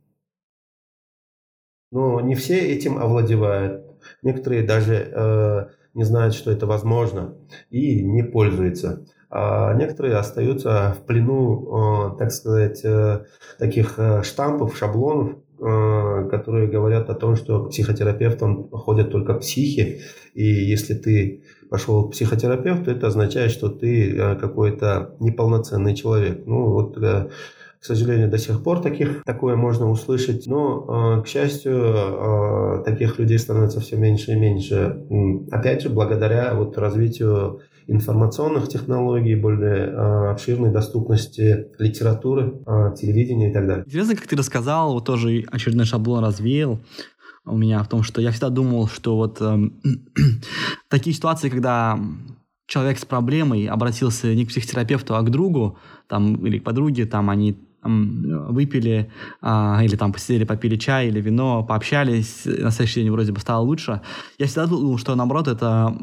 Но не все этим овладевают. Некоторые даже э, не знают, что это возможно и не пользуются а некоторые остаются в плену, так сказать, э, таких э, штампов, шаблонов, э, которые говорят о том, что к психотерапевтам ходят только психи, и если ты пошел к психотерапевту, это означает, что ты какой-то неполноценный человек. Ну вот, к сожалению, до сих пор таких, такое можно услышать, но, к счастью, таких людей становится все меньше и меньше. Опять же, благодаря вот развитию информационных технологий, более э, обширной доступности литературы, э, телевидения и так далее. Интересно, как ты рассказал, вот тоже очередной шаблон развеял у меня в том, что я всегда думал, что вот э, такие ситуации, когда человек с проблемой обратился не к психотерапевту, а к другу, там, или к подруге, там они выпили а, или там посидели, попили чай или вино, пообщались, на следующий день вроде бы стало лучше. Я всегда думал, что наоборот это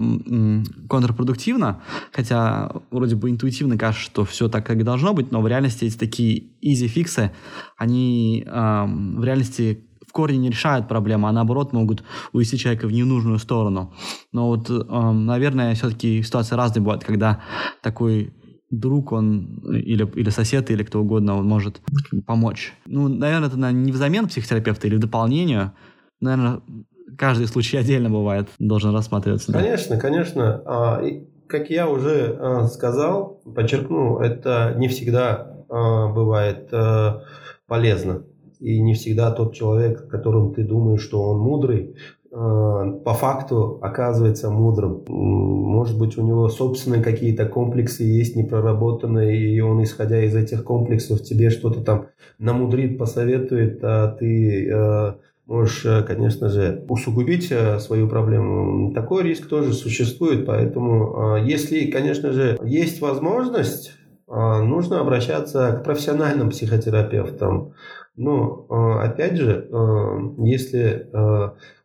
контрпродуктивно, хотя вроде бы интуитивно кажется, что все так, как должно быть, но в реальности эти такие easy fix ы, они а, в реальности в корне не решают проблему, а наоборот могут увести человека в ненужную сторону. Но вот, наверное, все-таки ситуация разная бывает, когда такой друг, он или, или сосед, или кто угодно, он может помочь. Ну, наверное, это не взамен психотерапевта или в дополнение. Наверное, каждый случай отдельно бывает, должен рассматриваться. Конечно, да? конечно. А, как я уже а, сказал, подчеркну, это не всегда а, бывает полезно. И не всегда тот человек, которым ты думаешь, что он мудрый, Э, по факту оказывается мудрым. Может быть, у него собственные какие-то комплексы есть непроработанные, и он, исходя из этих комплексов, тебе что-то там намудрит, посоветует, а ты э, можешь, э, конечно же, усугубить свою проблему. Такой риск тоже существует, поэтому если, конечно же, есть возможность, нужно обращаться к профессиональным психотерапевтам. Но, опять же, если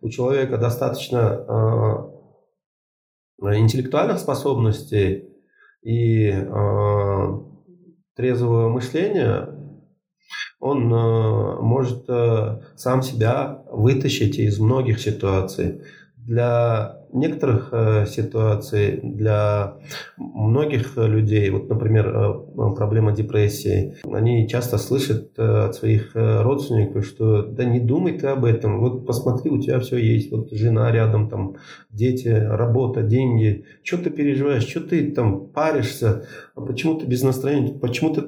у человека достаточно интеллектуальных способностей и трезвого мышления, он может сам себя вытащить из многих ситуаций. Для некоторых э, ситуаций для многих людей, вот, например, э, проблема депрессии, они часто слышат э, от своих родственников, что да не думай ты об этом, вот посмотри, у тебя все есть, вот жена рядом, там дети, работа, деньги, что ты переживаешь, что ты там паришься, почему ты без настроения, почему ты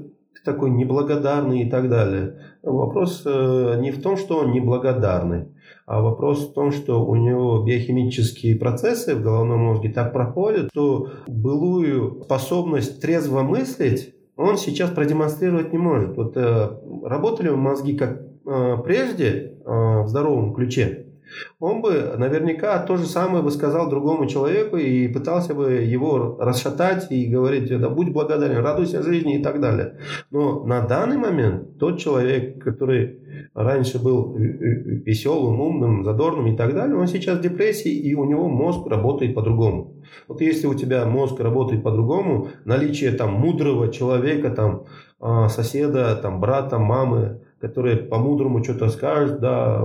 такой неблагодарный и так далее. Вопрос не в том, что он неблагодарный, а вопрос в том, что у него биохимические процессы в головном мозге так проходят, что былую способность трезво мыслить он сейчас продемонстрировать не может. Вот э, работали мозги как э, прежде э, в здоровом ключе, он бы наверняка то же самое бы сказал другому человеку и пытался бы его расшатать и говорить, да будь благодарен, радуйся жизни и так далее. Но на данный момент тот человек, который раньше был веселым, умным, задорным и так далее, он сейчас в депрессии, и у него мозг работает по-другому. Вот если у тебя мозг работает по-другому, наличие там мудрого человека, там а, соседа, там брата, мамы, которые по-мудрому что-то скажут, да,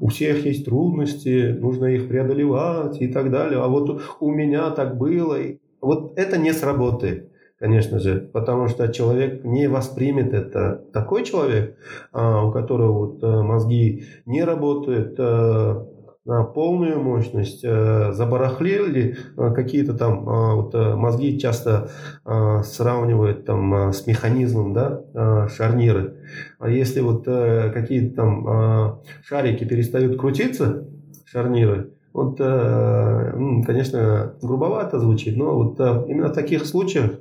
у всех есть трудности, нужно их преодолевать и так далее, а вот у меня так было. Вот это не сработает, конечно же, потому что человек не воспримет это. Такой человек, а, у которого вот э, мозги не работают, э, на полную мощность, э, забарахлили э, какие-то там э, вот, мозги часто сравнивают там с механизмом, да, шарниры. А если вот какие-то там шарики перестают крутиться, шарниры, вот, конечно, грубовато звучит, но вот именно в таких случаях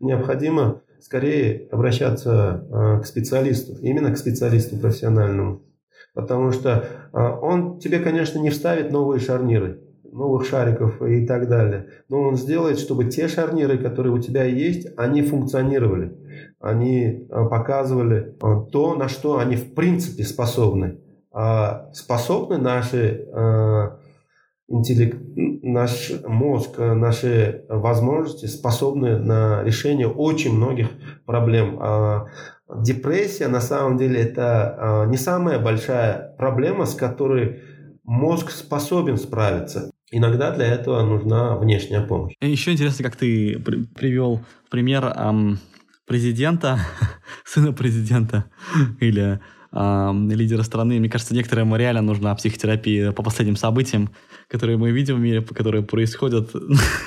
необходимо скорее обращаться к специалисту, именно к специалисту профессиональному. Потому что а, он тебе, конечно, не вставит новые шарниры, новых шариков и так далее. Но он сделает, чтобы те шарниры, которые у тебя есть, они функционировали. Они а, показывали а, то, на что они в принципе способны. А способны наши интеллект, наш мозг, наши возможности способны на решение очень многих проблем. Депрессия на самом деле это а, не самая большая проблема, с которой мозг способен справиться. Иногда для этого нужна внешняя помощь. Еще интересно, как ты привел пример эм, президента, сына президента или э, лидера страны. Мне кажется, некоторым реально нужна психотерапия по последним событиям, которые мы видим в мире, которые происходят.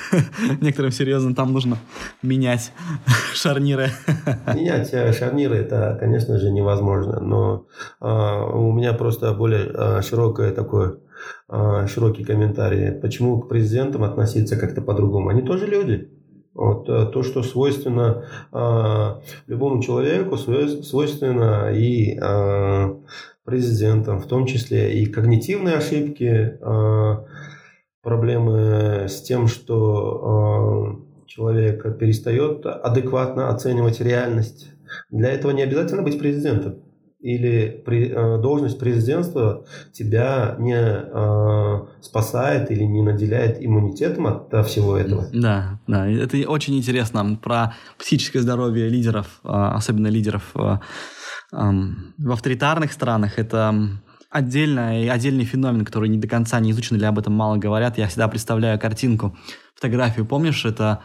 Некоторым серьезно там нужно менять шарниры. Менять э, шарниры это, конечно же, невозможно. Но э, у меня просто более э, широкое такое широкий комментарий. Почему к президентам относиться как-то по-другому? Они тоже люди. Вот, э, то, что свойственно э, любому человеку, свойственно и э, президентам, в том числе и когнитивные ошибки, э, проблемы с тем, что э, человек перестает адекватно оценивать реальность. Для этого не обязательно быть президентом или при, э, должность президентства тебя не э, спасает или не наделяет иммунитетом от, от всего этого. Да, да, это очень интересно про психическое здоровье лидеров, э, особенно лидеров э, э, в авторитарных странах. Это отдельный, отдельный феномен, который не до конца не изучен или об этом мало говорят. Я всегда представляю картинку, фотографию. Помнишь, это,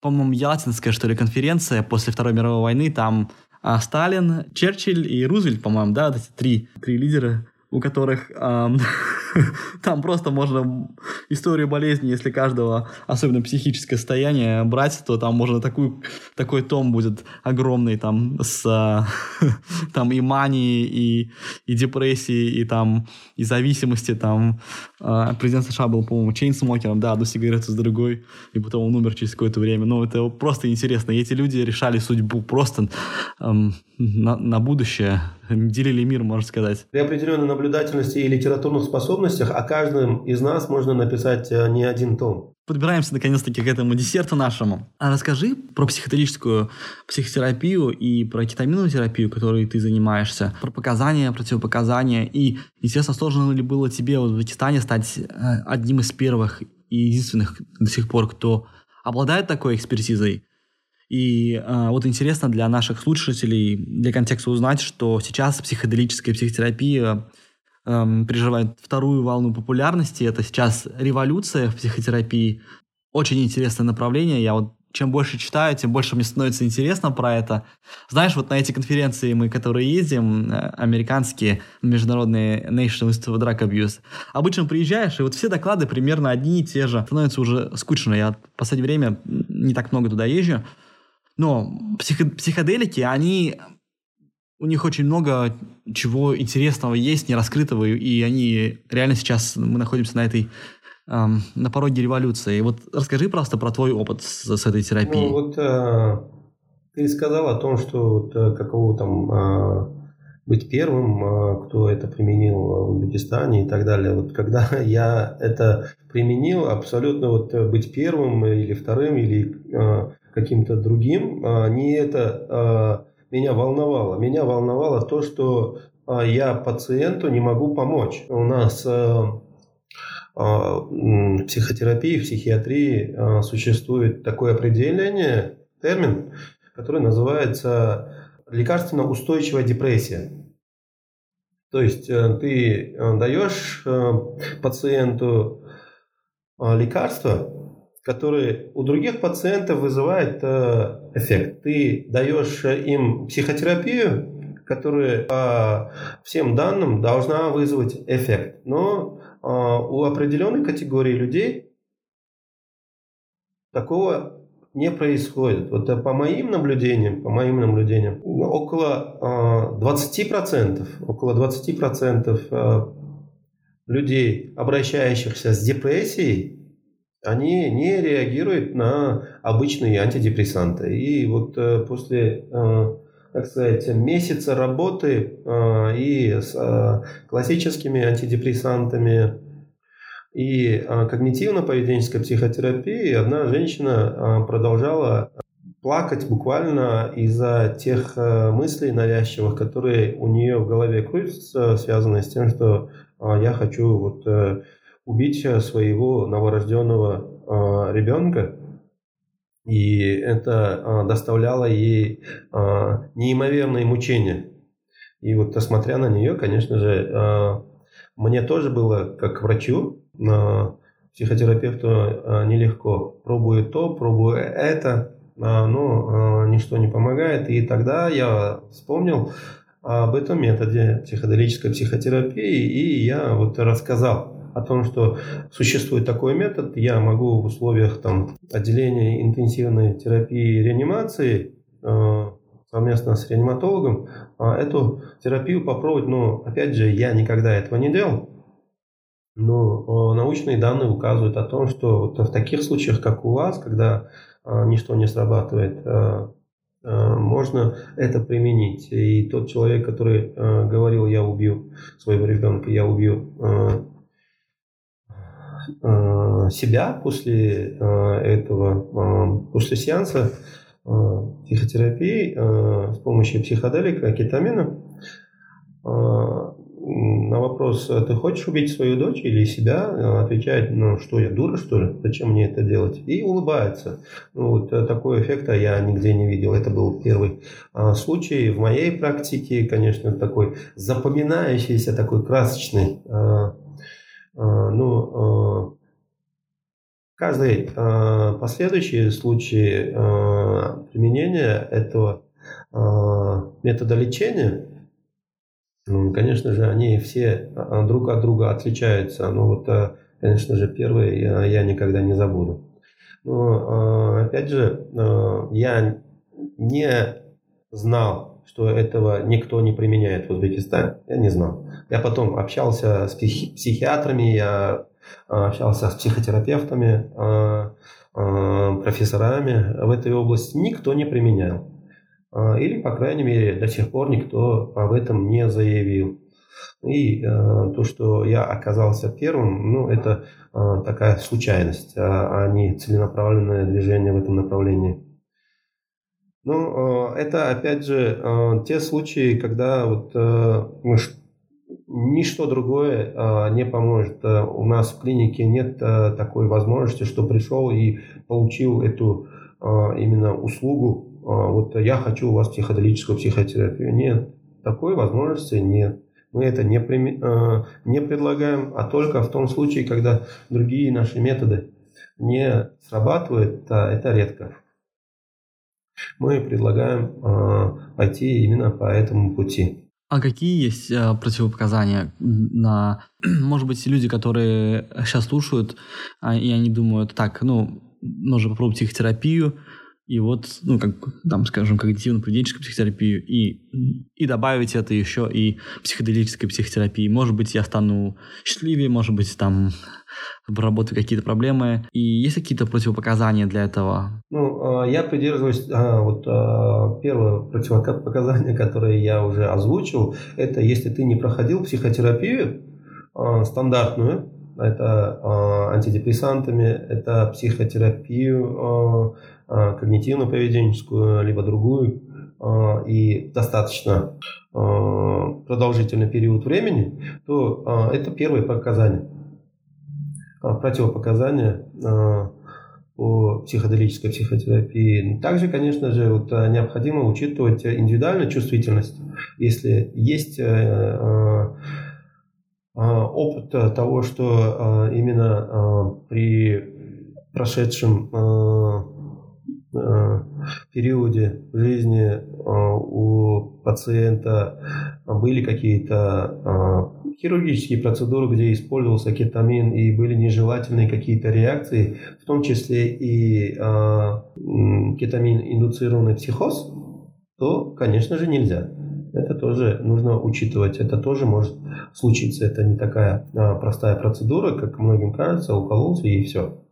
по-моему, Ялтинская, что ли, конференция после Второй мировой войны. Там а Сталин, Черчилль и Рузвельт, по-моему, да, вот эти три, три лидера, у которых эм, там просто можно историю болезни, если каждого, особенно психическое состояние, брать, то там можно такую, такой том будет огромный там с там и мании, и, и депрессии, и там и зависимости. Там э, президент США был, по-моему, чейнсмокером, да, одну сигарету с другой, и потом он умер через какое-то время. Ну, это просто интересно. И эти люди решали судьбу просто эм, на, на будущее делили мир, можно сказать. При определенной наблюдательности и литературных способностях о каждом из нас можно написать э, не один том. Подбираемся наконец-таки к этому десерту нашему. А расскажи про психоделическую психотерапию и про кетаминовую терапию, которой ты занимаешься, про показания, противопоказания. И, естественно, сложно ли было тебе в Узбекистане стать э, одним из первых и единственных до сих пор, кто обладает такой экспертизой? И э, вот интересно для наших слушателей, для контекста узнать, что сейчас психоделическая психотерапия э, переживает вторую волну популярности. Это сейчас революция в психотерапии. Очень интересное направление. Я вот чем больше читаю, тем больше мне становится интересно про это. Знаешь, вот на эти конференции мы, которые ездим, э, американские, международные National Institute of Drug Abuse, обычно приезжаешь, и вот все доклады примерно одни и те же. Становится уже скучно. Я в последнее время не так много туда езжу. Но психо- психоделики, они у них очень много чего интересного есть, нераскрытого, и они реально сейчас, мы находимся на этой эм, на пороге революции. Вот расскажи просто про твой опыт с, с этой терапией. Ну, вот э, ты сказал о том, что вот, э, каково там э, быть первым, э, кто это применил в Узбекистане и так далее. Вот когда я это применил, абсолютно вот быть первым или вторым, или э, каким-то другим, а, не это а, меня волновало. Меня волновало то, что а, я пациенту не могу помочь. У нас в психотерапии, психиатрии существует такое определение, термин, который называется лекарственно-устойчивая депрессия. То есть э, ты э, даешь э, пациенту лекарство, который у других пациентов вызывает э, эффект. Ты даешь им психотерапию, которая по всем данным должна вызвать эффект. Но э, у определенной категории людей такого не происходит. Вот э, по моим наблюдениям, по моим наблюдениям, около 20%, около 20% людей, обращающихся с депрессией, они не реагируют на обычные антидепрессанты. И вот э, после, э, так сказать, месяца работы э, и с классическими антидепрессантами, и когнитивно-поведенческой психотерапии одна женщина продолжала плакать буквально из-за тех мыслей навязчивых, которые у нее в голове крутятся, связанные с тем, что я хочу вот убить своего новорожденного э, ребенка. И это э, доставляло ей э, неимоверные мучения. И вот смотря на нее, конечно же, э, мне тоже было, как врачу, э, психотерапевту э, нелегко. Пробую то, пробую это, э, но э, ничто не помогает. И тогда я вспомнил об этом методе психоделической психотерапии, и я вот рассказал о том, что существует такой метод, я могу в условиях там, отделения интенсивной терапии и реанимации э, совместно с реаниматологом э, эту терапию попробовать. Но, опять же, я никогда этого не делал. Но э, научные данные указывают о том, что вот в таких случаях, как у вас, когда ничто не срабатывает, можно это применить. И тот человек, который говорил, я убью своего ребенка, я убью себя после э, этого, э, после сеанса психотерапии с помощью психоделика, кетамина, на вопрос, ты хочешь убить свою дочь или себя, отвечает, ну что я, дура что ли, зачем мне это делать? И улыбается. Ну, вот такой эффекта я нигде не видел. Это был первый случай в моей практике, конечно, такой запоминающийся, такой красочный а, ну, а, каждый а, последующий случай применения этого метода лечения, ну, конечно же, они все друг от друга отличаются. Но вот, конечно же, первый я никогда не забуду. Но, опять же, я не знал, что этого никто не применяет в Узбекистане. Я не знал. Я потом общался с психи- психиатрами, я а, общался с психотерапевтами, а, а, профессорами в этой области. Никто не применял. Или, по крайней мере, до сих пор никто об этом не заявил. И э, то, что я оказался первым, ну, это э, такая случайность, а, а не целенаправленное движение в этом направлении. Ну, э, это, опять же, э, те случаи, когда вот э, ничто другое э, не поможет. Э, у нас в клинике нет э, такой возможности, что пришел и получил эту именно услугу. Вот я хочу у вас психоделическую психотерапию. Нет, такой возможности нет. Мы это не, э, не предлагаем, а только в том случае, когда другие наши методы не срабатывают, а это редко. Мы предлагаем э, пойти именно по этому пути. А какие есть э, противопоказания на, может быть, люди, которые сейчас слушают, а, и они думают, так, ну, нужно попробовать психотерапию, и вот, ну, как, там, скажем, когнитивно-поведенческую психотерапию, и, и добавить это еще и психоделической психотерапии. Может быть, я стану счастливее, может быть, там обработаю какие-то проблемы. И есть какие-то противопоказания для этого? Ну, а, я придерживаюсь, а, вот а, первое противопоказание, которое я уже озвучил, это если ты не проходил психотерапию стандартную, это антидепрессантами, это психотерапию когнитивно-поведенческую, либо другую, и достаточно продолжительный период времени, то это первое показание. Противопоказания по психоделической психотерапии. Также, конечно же, вот, необходимо учитывать индивидуальную чувствительность. Если есть опыт того, что именно при прошедшем Э, периоде жизни э, у пациента были какие-то э, хирургические процедуры, где использовался кетамин и были нежелательные какие-то реакции, в том числе и кетамин-индуцированный психоз, то, конечно же, нельзя. Это тоже нужно учитывать. Это тоже может случиться. Это не такая простая процедура, как многим кажется, укололся и все.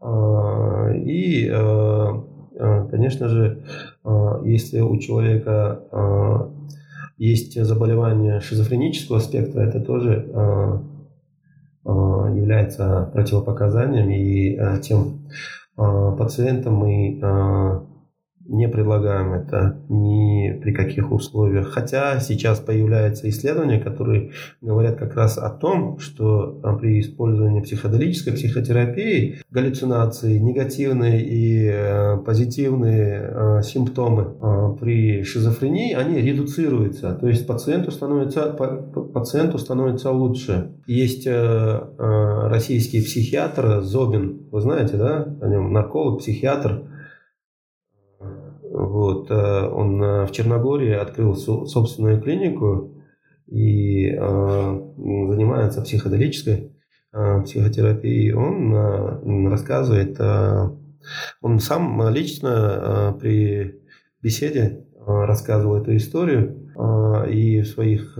А, и, э, э, конечно же, э, если у человека есть заболевание шизофренического спектра, это тоже является противопоказанием, и тем пациентам мы не предлагаем это ни при каких условиях. Хотя сейчас появляются исследования, которые говорят как раз о том, что при использовании психоделической психотерапии галлюцинации, негативные и э, позитивные э, симптомы э, при шизофрении, они редуцируются. То есть пациенту становится, пациенту становится лучше. Есть российский психиатр Зобин, вы знаете, да, о нем нарколог, психиатр, вот, э, он э, в Черногории открыл собственную клинику и э, занимается психоделической психотерапией. Он рассказывает, он сам лично при беседе рассказывал эту историю и в своих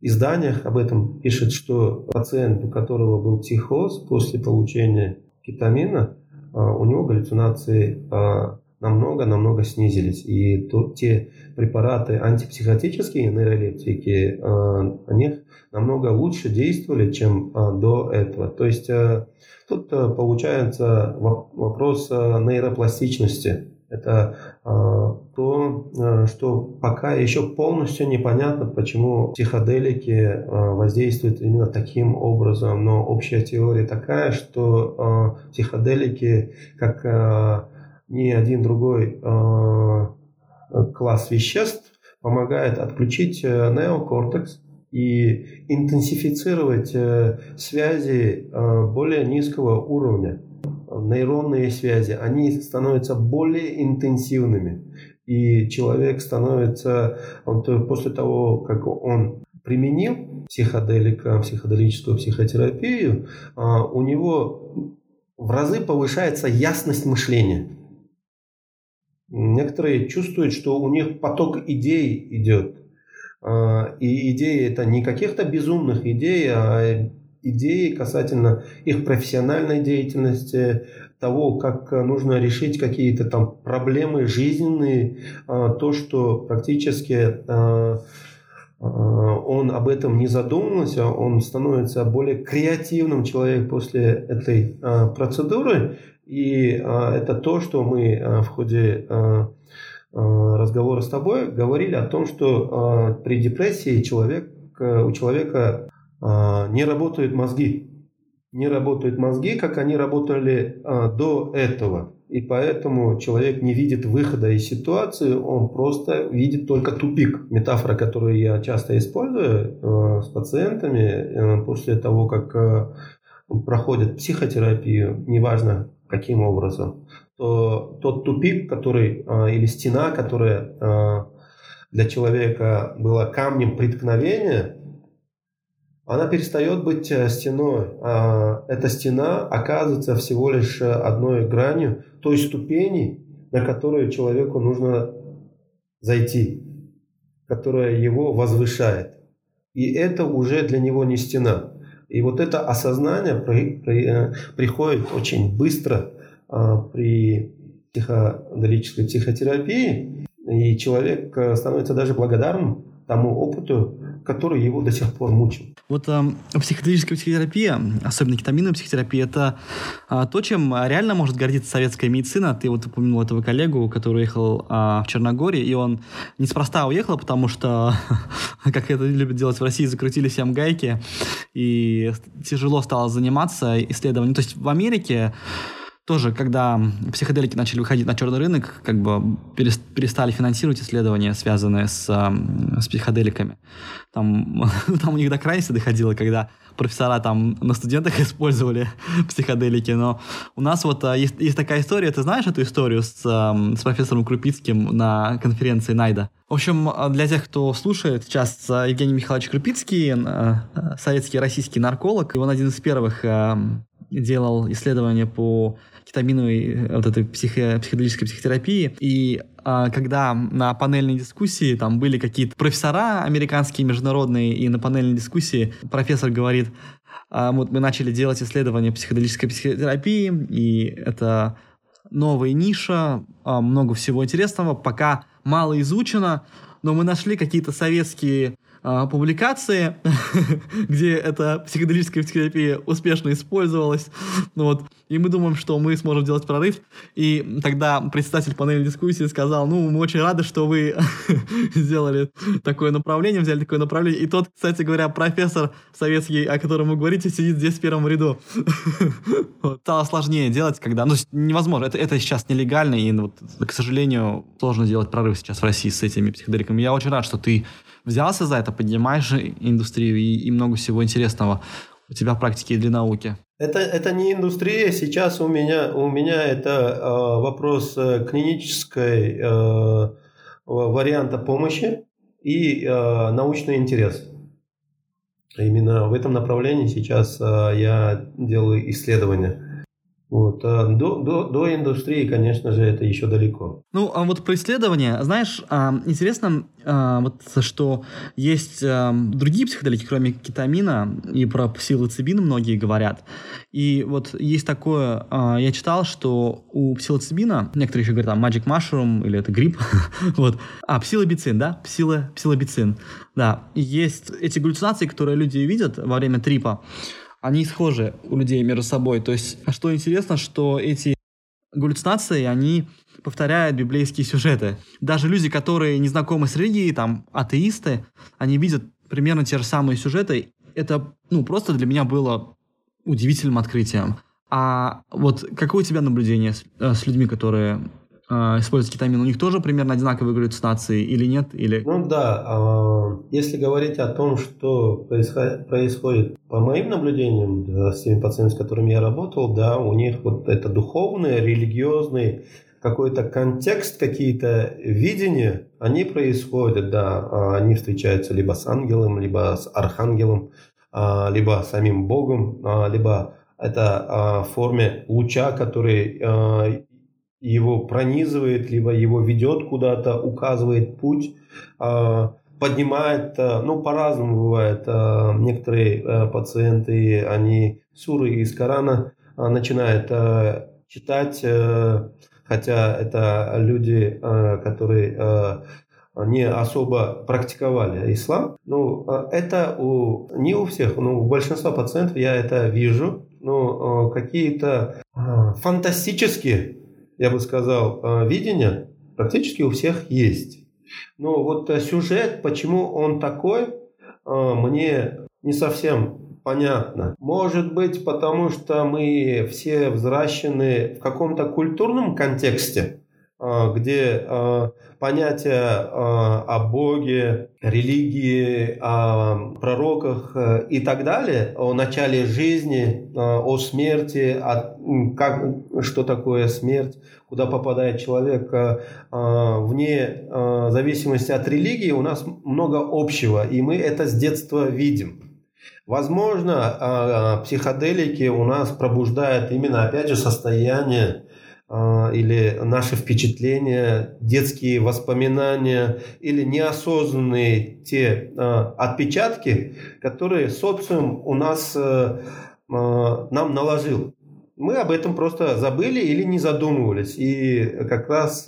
изданиях об этом пишет, что пациент, у которого был психоз после получения кетамина, у него галлюцинации намного-намного снизились. И то, те препараты антипсихотические нейролептики, э, они намного лучше действовали, чем э, до этого. То есть э, тут получается вопрос нейропластичности. Это то, что пока еще полностью непонятно, почему психоделики воздействуют именно таким образом. Но общая теория такая, что психоделики как ни один другой э, класс веществ помогает отключить э, неокортекс и интенсифицировать э, связи более низкого уровня. Нейронные связи, они становятся более интенсивными. И человек становится, он, после того, как он применил психоделика, психоделическую психотерапию, у него в разы повышается ясность мышления. Некоторые чувствуют, что у них поток идей идет. А, и идеи это не каких-то безумных идей, а идеи касательно их профессиональной деятельности, того, как нужно решить какие-то там проблемы жизненные, то, что практически он об этом не задумывался, он становится более креативным человеком после этой процедуры. И это то, что мы в ходе разговора с тобой говорили о том, что при депрессии человек, у человека не работают мозги. Не работают мозги, как они работали до этого. И поэтому человек не видит выхода из ситуации, он просто видит только тупик. Метафора, которую я часто использую с пациентами после того, как проходят психотерапию, неважно каким образом, то тот тупик, который э, или стена, которая э, для человека была камнем преткновения, она перестает быть э, стеной. А эта стена оказывается всего лишь э, одной гранью той ступени, на которую человеку нужно зайти, которая его возвышает. И это уже для него не стена. И вот это осознание при, при, э, приходит очень быстро а, при психоделической психотерапии, и человек становится даже благодарным тому опыту, который его до сих пор мучил. Вот э, психоделическая психотерапия, особенно кетаминовая психотерапия, это э, то, чем реально может гордиться советская медицина. Ты вот упомянул этого коллегу, который уехал э, в Черногории, и он неспроста уехал, потому что, как это любят делать в России, закрутили всем гайки, и тяжело стало заниматься исследованием. То есть в Америке тоже, когда психоделики начали выходить на черный рынок, как бы перестали финансировать исследования, связанные с, с психоделиками. Там, там у них до крайности доходило, когда профессора там на студентах использовали психоделики, но у нас вот а, есть, есть такая история, ты знаешь эту историю с, с профессором Крупицким на конференции Найда? В общем, а, для тех, кто слушает, сейчас а, Евгений Михайлович Крупицкий, советский российский нарколог, и он один из первых делал исследования по кетаминовой э, вот этой психо, психоделической психотерапии. И а, когда на панельной дискуссии там были какие-то профессора американские, международные, и на панельной дискуссии профессор говорит, а, вот мы начали делать исследования психоделической психотерапии, и это новая ниша, а, много всего интересного, пока мало изучено, но мы нашли какие-то советские а, публикации, где эта психоделическая психотерапия успешно использовалась. Ну, вот. И мы думаем, что мы сможем делать прорыв. И тогда председатель панели дискуссии сказал, ну, мы очень рады, что вы сделали такое направление, взяли такое направление. И тот, кстати говоря, профессор советский, о котором вы говорите, сидит здесь в первом ряду. Стало сложнее делать, когда... Ну, невозможно. Это, это сейчас нелегально, и, вот, к сожалению, сложно сделать прорыв сейчас в России с этими психоделиками. Я очень рад, что ты взялся за это, поднимаешь индустрию и, и много всего интересного у тебя в практике для науки. Это, это не индустрия, сейчас у меня, у меня это э, вопрос э, клинической э, варианта помощи и э, научный интерес. Именно в этом направлении сейчас э, я делаю исследования. Вот. А до, до, до индустрии, конечно же, это еще далеко. Ну, а вот про исследования, знаешь, а, интересно, а, вот, что есть другие психоделики, кроме кетамина, и про псилоцибин многие говорят. И вот есть такое, я читал, что у псилоцибина, некоторые еще говорят, там, magic mushroom, или это гриб, вот, а, псилобицин, да, псило, псилобицин, да, есть эти галлюцинации, которые люди видят во время трипа, они схожи у людей между собой. То есть, что интересно, что эти галлюцинации, они повторяют библейские сюжеты. Даже люди, которые не знакомы с религией, там, атеисты, они видят примерно те же самые сюжеты. Это, ну, просто для меня было удивительным открытием. А вот какое у тебя наблюдение с, э, с людьми, которые э, используют кетамин, у них тоже примерно одинаковые галлюцинации или нет? Или... Ну да, э, если говорить о том, что происходит, по моим наблюдениям да, с теми пациентами, с которыми я работал, да, у них вот это духовный, религиозный какой-то контекст, какие-то видения, они происходят, да, они встречаются либо с ангелом, либо с архангелом, а, либо самим Богом, а, либо это в форме луча, который его пронизывает, либо его ведет куда-то, указывает путь, а, поднимает, а, ну, по-разному бывает. А, некоторые пациенты, они суры из Корана начинают читать, хотя это люди, которые не особо практиковали ислам. Ну, это у, не у всех, но у большинства пациентов я это вижу. Ну, какие-то фантастические, я бы сказал, видения практически у всех есть. Но вот сюжет, почему он такой, мне не совсем понятно. Может быть, потому что мы все взращены в каком-то культурном контексте, где а, понятия а, о Боге, религии, о пророках э, и так далее, о начале жизни, о смерти, о, как, что такое смерть, куда попадает человек, э, вне зависимости от религии, у нас много общего, и мы это с детства видим. Возможно, а, а, психоделики у нас пробуждают именно, опять же, состояние а, или наши впечатления, детские воспоминания или неосознанные те отпечатки, которые социум у нас нам наложил. Мы об этом просто забыли или не задумывались. И как раз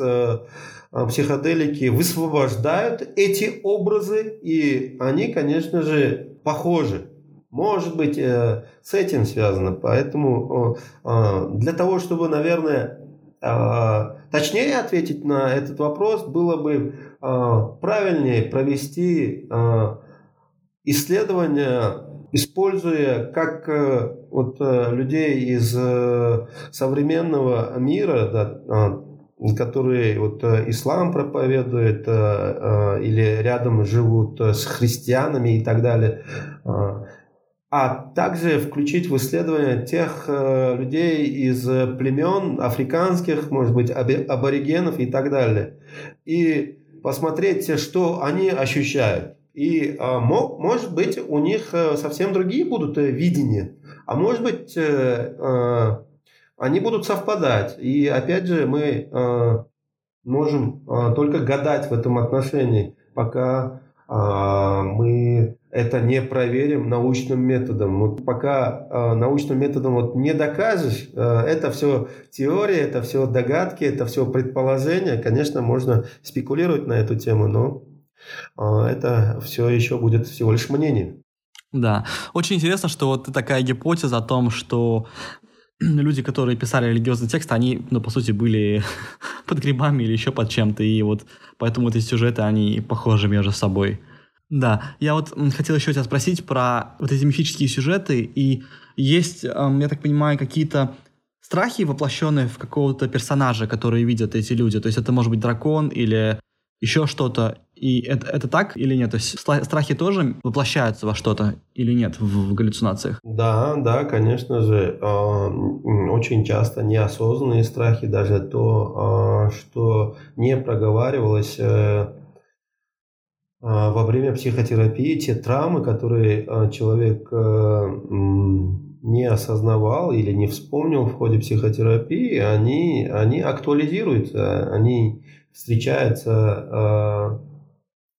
психоделики высвобождают эти образы, и они, конечно же, похожи. Может быть, э, с этим связано. Поэтому э, для того, чтобы, наверное, э, точнее ответить на этот вопрос, было бы правильнее провести исследование, используя как вот людей из современного мира, да, которые вот ислам проповедуют или рядом живут с христианами и так далее, а также включить в исследование тех э, людей из племен африканских, может быть, аборигенов и так далее. И посмотреть, что они ощущают. И э, мог, может быть, у них э, совсем другие будут э, видения. А может быть, э, э, они будут совпадать. И опять же, мы э, можем только гадать в этом отношении, пока мы это не проверим научным методом. Вот пока э, научным методом вот не докажешь, э, это все теория, это все догадки, это все предположения. Конечно, можно спекулировать на эту тему, но э, это все еще будет всего лишь мнение. Да, очень интересно, что вот такая гипотеза о том, что люди, которые писали религиозный текст, они, ну, по сути, были под грибами или еще под чем-то, и вот поэтому эти сюжеты, они похожи между собой. Да, я вот хотел еще тебя спросить про вот эти мифические сюжеты, и есть, я так понимаю, какие-то страхи, воплощенные в какого-то персонажа, которые видят эти люди. То есть это может быть дракон или еще что-то. И это, это так или нет? То есть страхи тоже воплощаются во что-то или нет в, в галлюцинациях? Да, да, конечно же. Э, очень часто неосознанные страхи, даже то, э, что не проговаривалось э, а, во время психотерапии те травмы, которые а, человек а, не осознавал или не вспомнил в ходе психотерапии, они, они актуализируются, они встречаются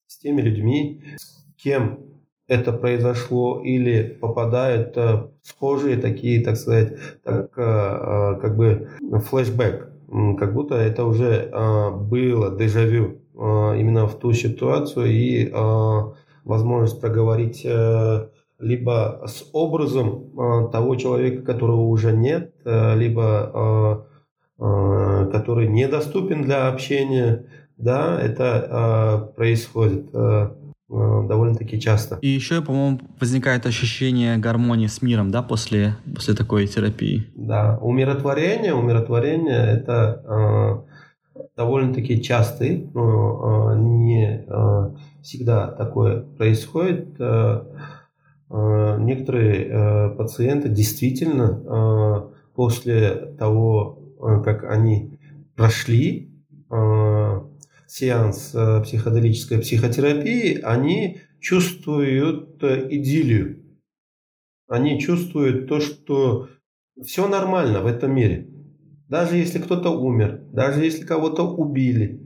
с теми людьми, с кем это произошло, или попадают схожие такие, так сказать, так, как бы флешбэк, как будто это уже было дежавю. А, именно в ту ситуацию и а, возможность проговорить э, либо с образом а, того человека, которого уже нет, э, либо который недоступен для общения, да, это происходит э, довольно-таки часто. И еще, по-моему, возникает ощущение гармонии с миром, да, после, после такой терапии? Да, умиротворение, умиротворение – это довольно-таки частый, но а, не а, всегда такое происходит. А, некоторые пациенты действительно после того, как они прошли сеанс психоделической психотерапии, они чувствуют идиллию. Они чувствуют то, что все нормально в этом мире. Даже если кто-то умер, даже если кого-то убили,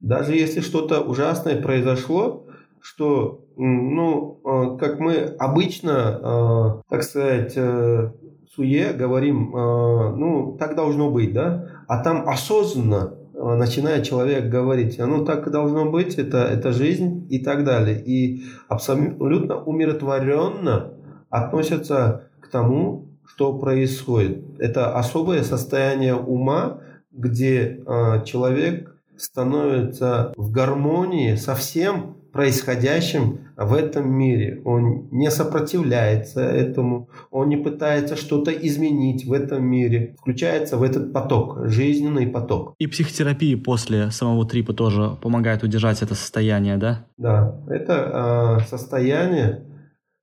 даже если что-то ужасное произошло, что, ну, э, как мы обычно, э, так сказать, э, суе говорим, э, ну, так должно быть, да, а там осознанно начинает человек говорить, ну так должно быть, это, это жизнь и так далее. И абсолютно умиротворенно относятся к тому, что происходит. Это особое состояние ума, где э, человек становится в гармонии со всем происходящим в этом мире. Он не сопротивляется этому, он не пытается что-то изменить в этом мире, включается в этот поток, жизненный поток. И психотерапия после самого трипа тоже помогает удержать это состояние, да? Да, это э, состояние,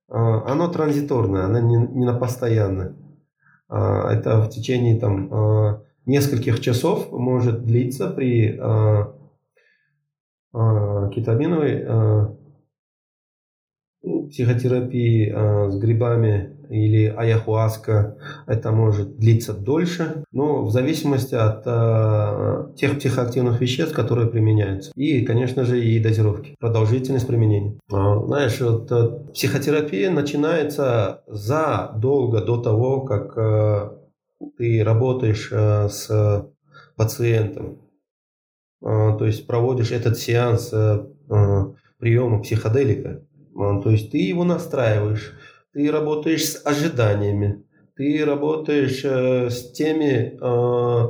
оно транзиторное, оно не, не на постоянное. Э, это в течение там, э, нескольких часов может длиться при кетаминовой психотерапии с грибами или аяхуаска это может длиться дольше, но в зависимости от э, тех психоактивных веществ, которые применяются. И, конечно же, и дозировки, продолжительность применения. А, знаешь, вот, э, психотерапия начинается задолго до того, как э, ты работаешь э, с пациентом. Э, то есть проводишь этот сеанс э, э приема психоделика. А, то есть ты его настраиваешь, ты работаешь с ожиданиями, ты работаешь э, с теми э,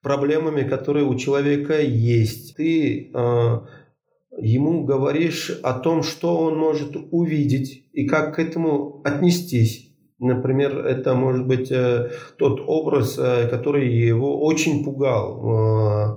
проблемами, которые у человека есть. Ты э, ему говоришь о том, что он может увидеть и как к этому отнестись. Например, это может быть э, тот образ, э, который его очень пугал. Э,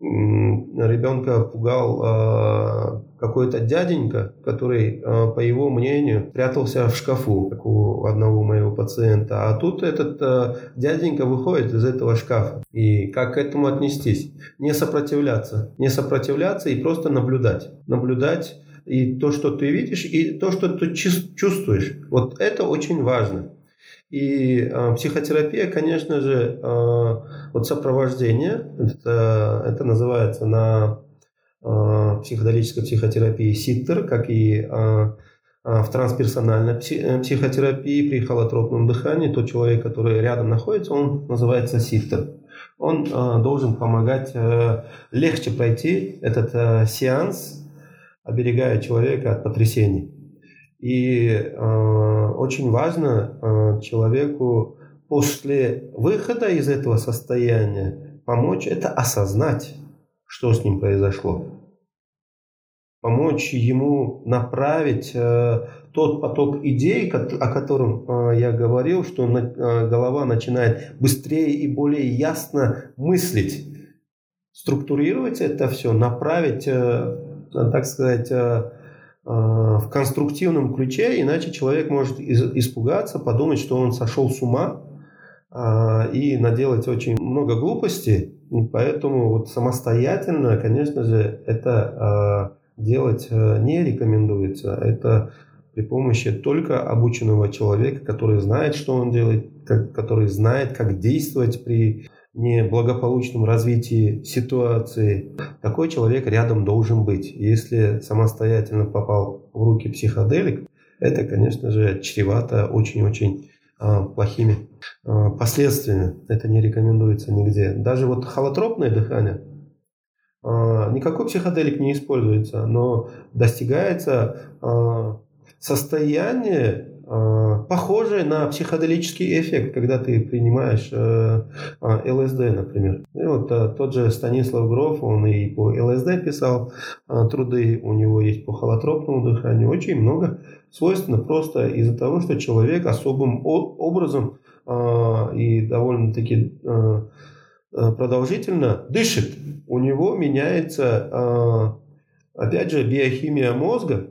ребенка пугал какой-то дяденька, который, э, по его мнению, прятался в шкафу, как у одного моего пациента. А тут этот э, дяденька выходит из этого шкафа. И как к этому отнестись? Не сопротивляться. Не сопротивляться и просто наблюдать. Наблюдать и то, что ты видишь, и то, что ты чувствуешь. Вот это очень важно. И э, психотерапия, конечно же, э, вот сопровождение, это, это называется на психоделической психотерапии ситтер, как и э, э, в трансперсональной э, психотерапии при холотропном дыхании, тот человек, который рядом находится, он называется ситтер. Он э, должен помогать э, легче пройти этот э, сеанс, оберегая человека от потрясений. И э, очень важно э, человеку после выхода из этого состояния помочь это осознать, что с ним произошло. Помочь ему направить э, тот поток идей, о котором э, я говорил, что на, э, голова начинает быстрее и более ясно мыслить, структурировать это все, направить, э, так сказать, э, Э, в конструктивном ключе, иначе человек может испугаться, подумать, что он сошел с ума э, и наделать очень много глупостей. Поэтому вот самостоятельно, конечно же, это э, делать не рекомендуется. Это при помощи только обученного человека, который знает, что он делает, который знает, как действовать при неблагополучном развитии ситуации, такой человек рядом должен быть. Если самостоятельно попал в руки психоделик, это, конечно же, чревато очень-очень а, плохими а, последствиями. Это не рекомендуется нигде. Даже вот холотропное дыхание, а, никакой психоделик не используется, но достигается состояние Э, похожее на психоделический эффект, когда ты принимаешь э, э, ЛСД, например. И вот тот же Станислав Гроф, он и по ЛСД писал труды, у него есть по холотропному дыханию, очень много свойственно просто из-за того, что человек особым образом и довольно-таки продолжительно дышит. У него меняется, опять же, биохимия мозга,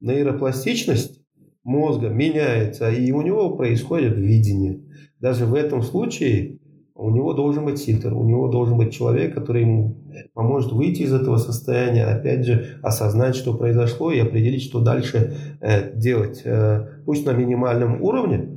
нейропластичность, мозга меняется, и у него происходит видение. Даже в этом случае у него должен быть фильтр, у него должен быть человек, который ему поможет выйти из этого состояния, опять же, осознать, что произошло, и определить, что дальше э, делать. Э, пусть на минимальном уровне,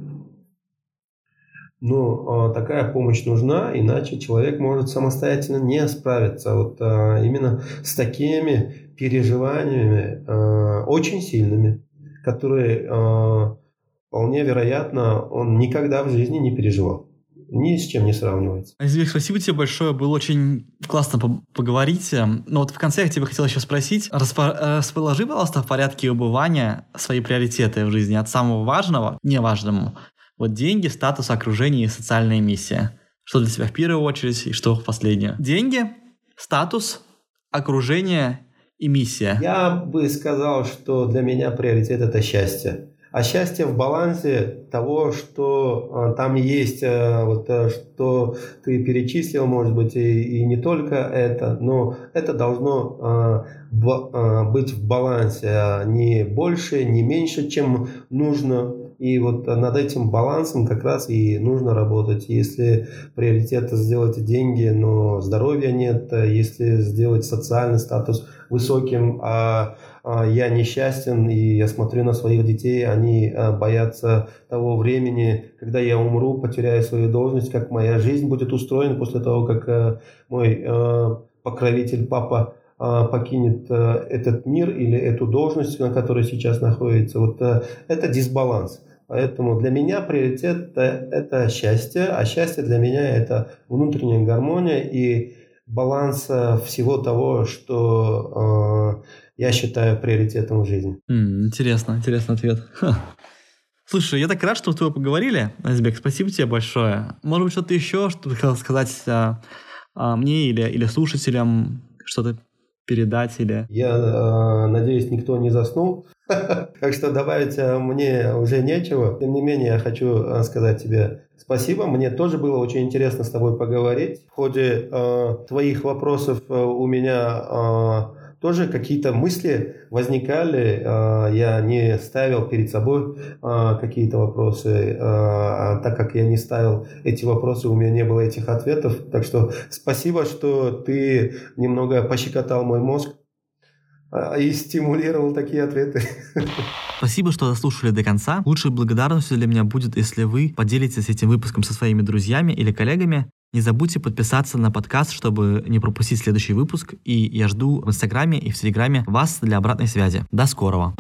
но э, такая помощь нужна, иначе человек может самостоятельно не справиться. Вот э, именно с такими переживаниями э, очень сильными которые э, вполне вероятно, он никогда в жизни не переживал ни с чем не сравнивается. Азизбек, спасибо тебе большое, было очень классно поговорить. Но вот в конце я тебя хотел еще спросить, расположи, пожалуйста, в порядке убывания свои приоритеты в жизни от самого важного к неважному. Вот деньги, статус, окружение и социальная миссия. Что для тебя в первую очередь и что в последнюю? Деньги, статус, окружение и миссия. Я бы сказал, что для меня приоритет это счастье а счастье в балансе того, что а, там есть, а, вот, а, что ты перечислил, может быть, и, и не только это, но это должно а, а, быть в балансе, не больше, не меньше, чем нужно. И вот над этим балансом как раз и нужно работать. Если приоритет сделать деньги, но здоровья нет, если сделать социальный статус высоким, а, я несчастен, и я смотрю на своих детей, они а, боятся того времени, когда я умру, потеряю свою должность, как моя жизнь будет устроена после того, как а, мой покровитель, папа покинет этот мир или эту должность, на которой сейчас находится. Вот это дисбаланс. Поэтому для меня приоритет это, это счастье, а счастье для меня это внутренняя гармония и баланс всего того, что я считаю приоритетом в жизни. Mm, интересно, интересный ответ. Слушай, я так рад, что с тобой поговорили, Азбек. Спасибо тебе большое. Может быть, что-то еще, что ты хотел сказать а, а, мне или, или слушателям, что-то передать или... Я э, надеюсь, никто не заснул. Так что добавить мне уже нечего. Тем не менее, я хочу сказать тебе спасибо. Мне тоже было очень интересно с тобой поговорить. В ходе э, твоих вопросов у меня тоже какие-то мысли возникали, а, я не ставил перед собой а, какие-то вопросы, а, так как я не ставил эти вопросы, у меня не было этих ответов. Так что спасибо, что ты немного пощекотал мой мозг и стимулировал такие ответы. Спасибо, что дослушали до конца. Лучшей благодарностью для меня будет, если вы поделитесь этим выпуском со своими друзьями или коллегами. Не забудьте подписаться на подкаст, чтобы не пропустить следующий выпуск. И я жду в Инстаграме и в Телеграме вас для обратной связи. До скорого!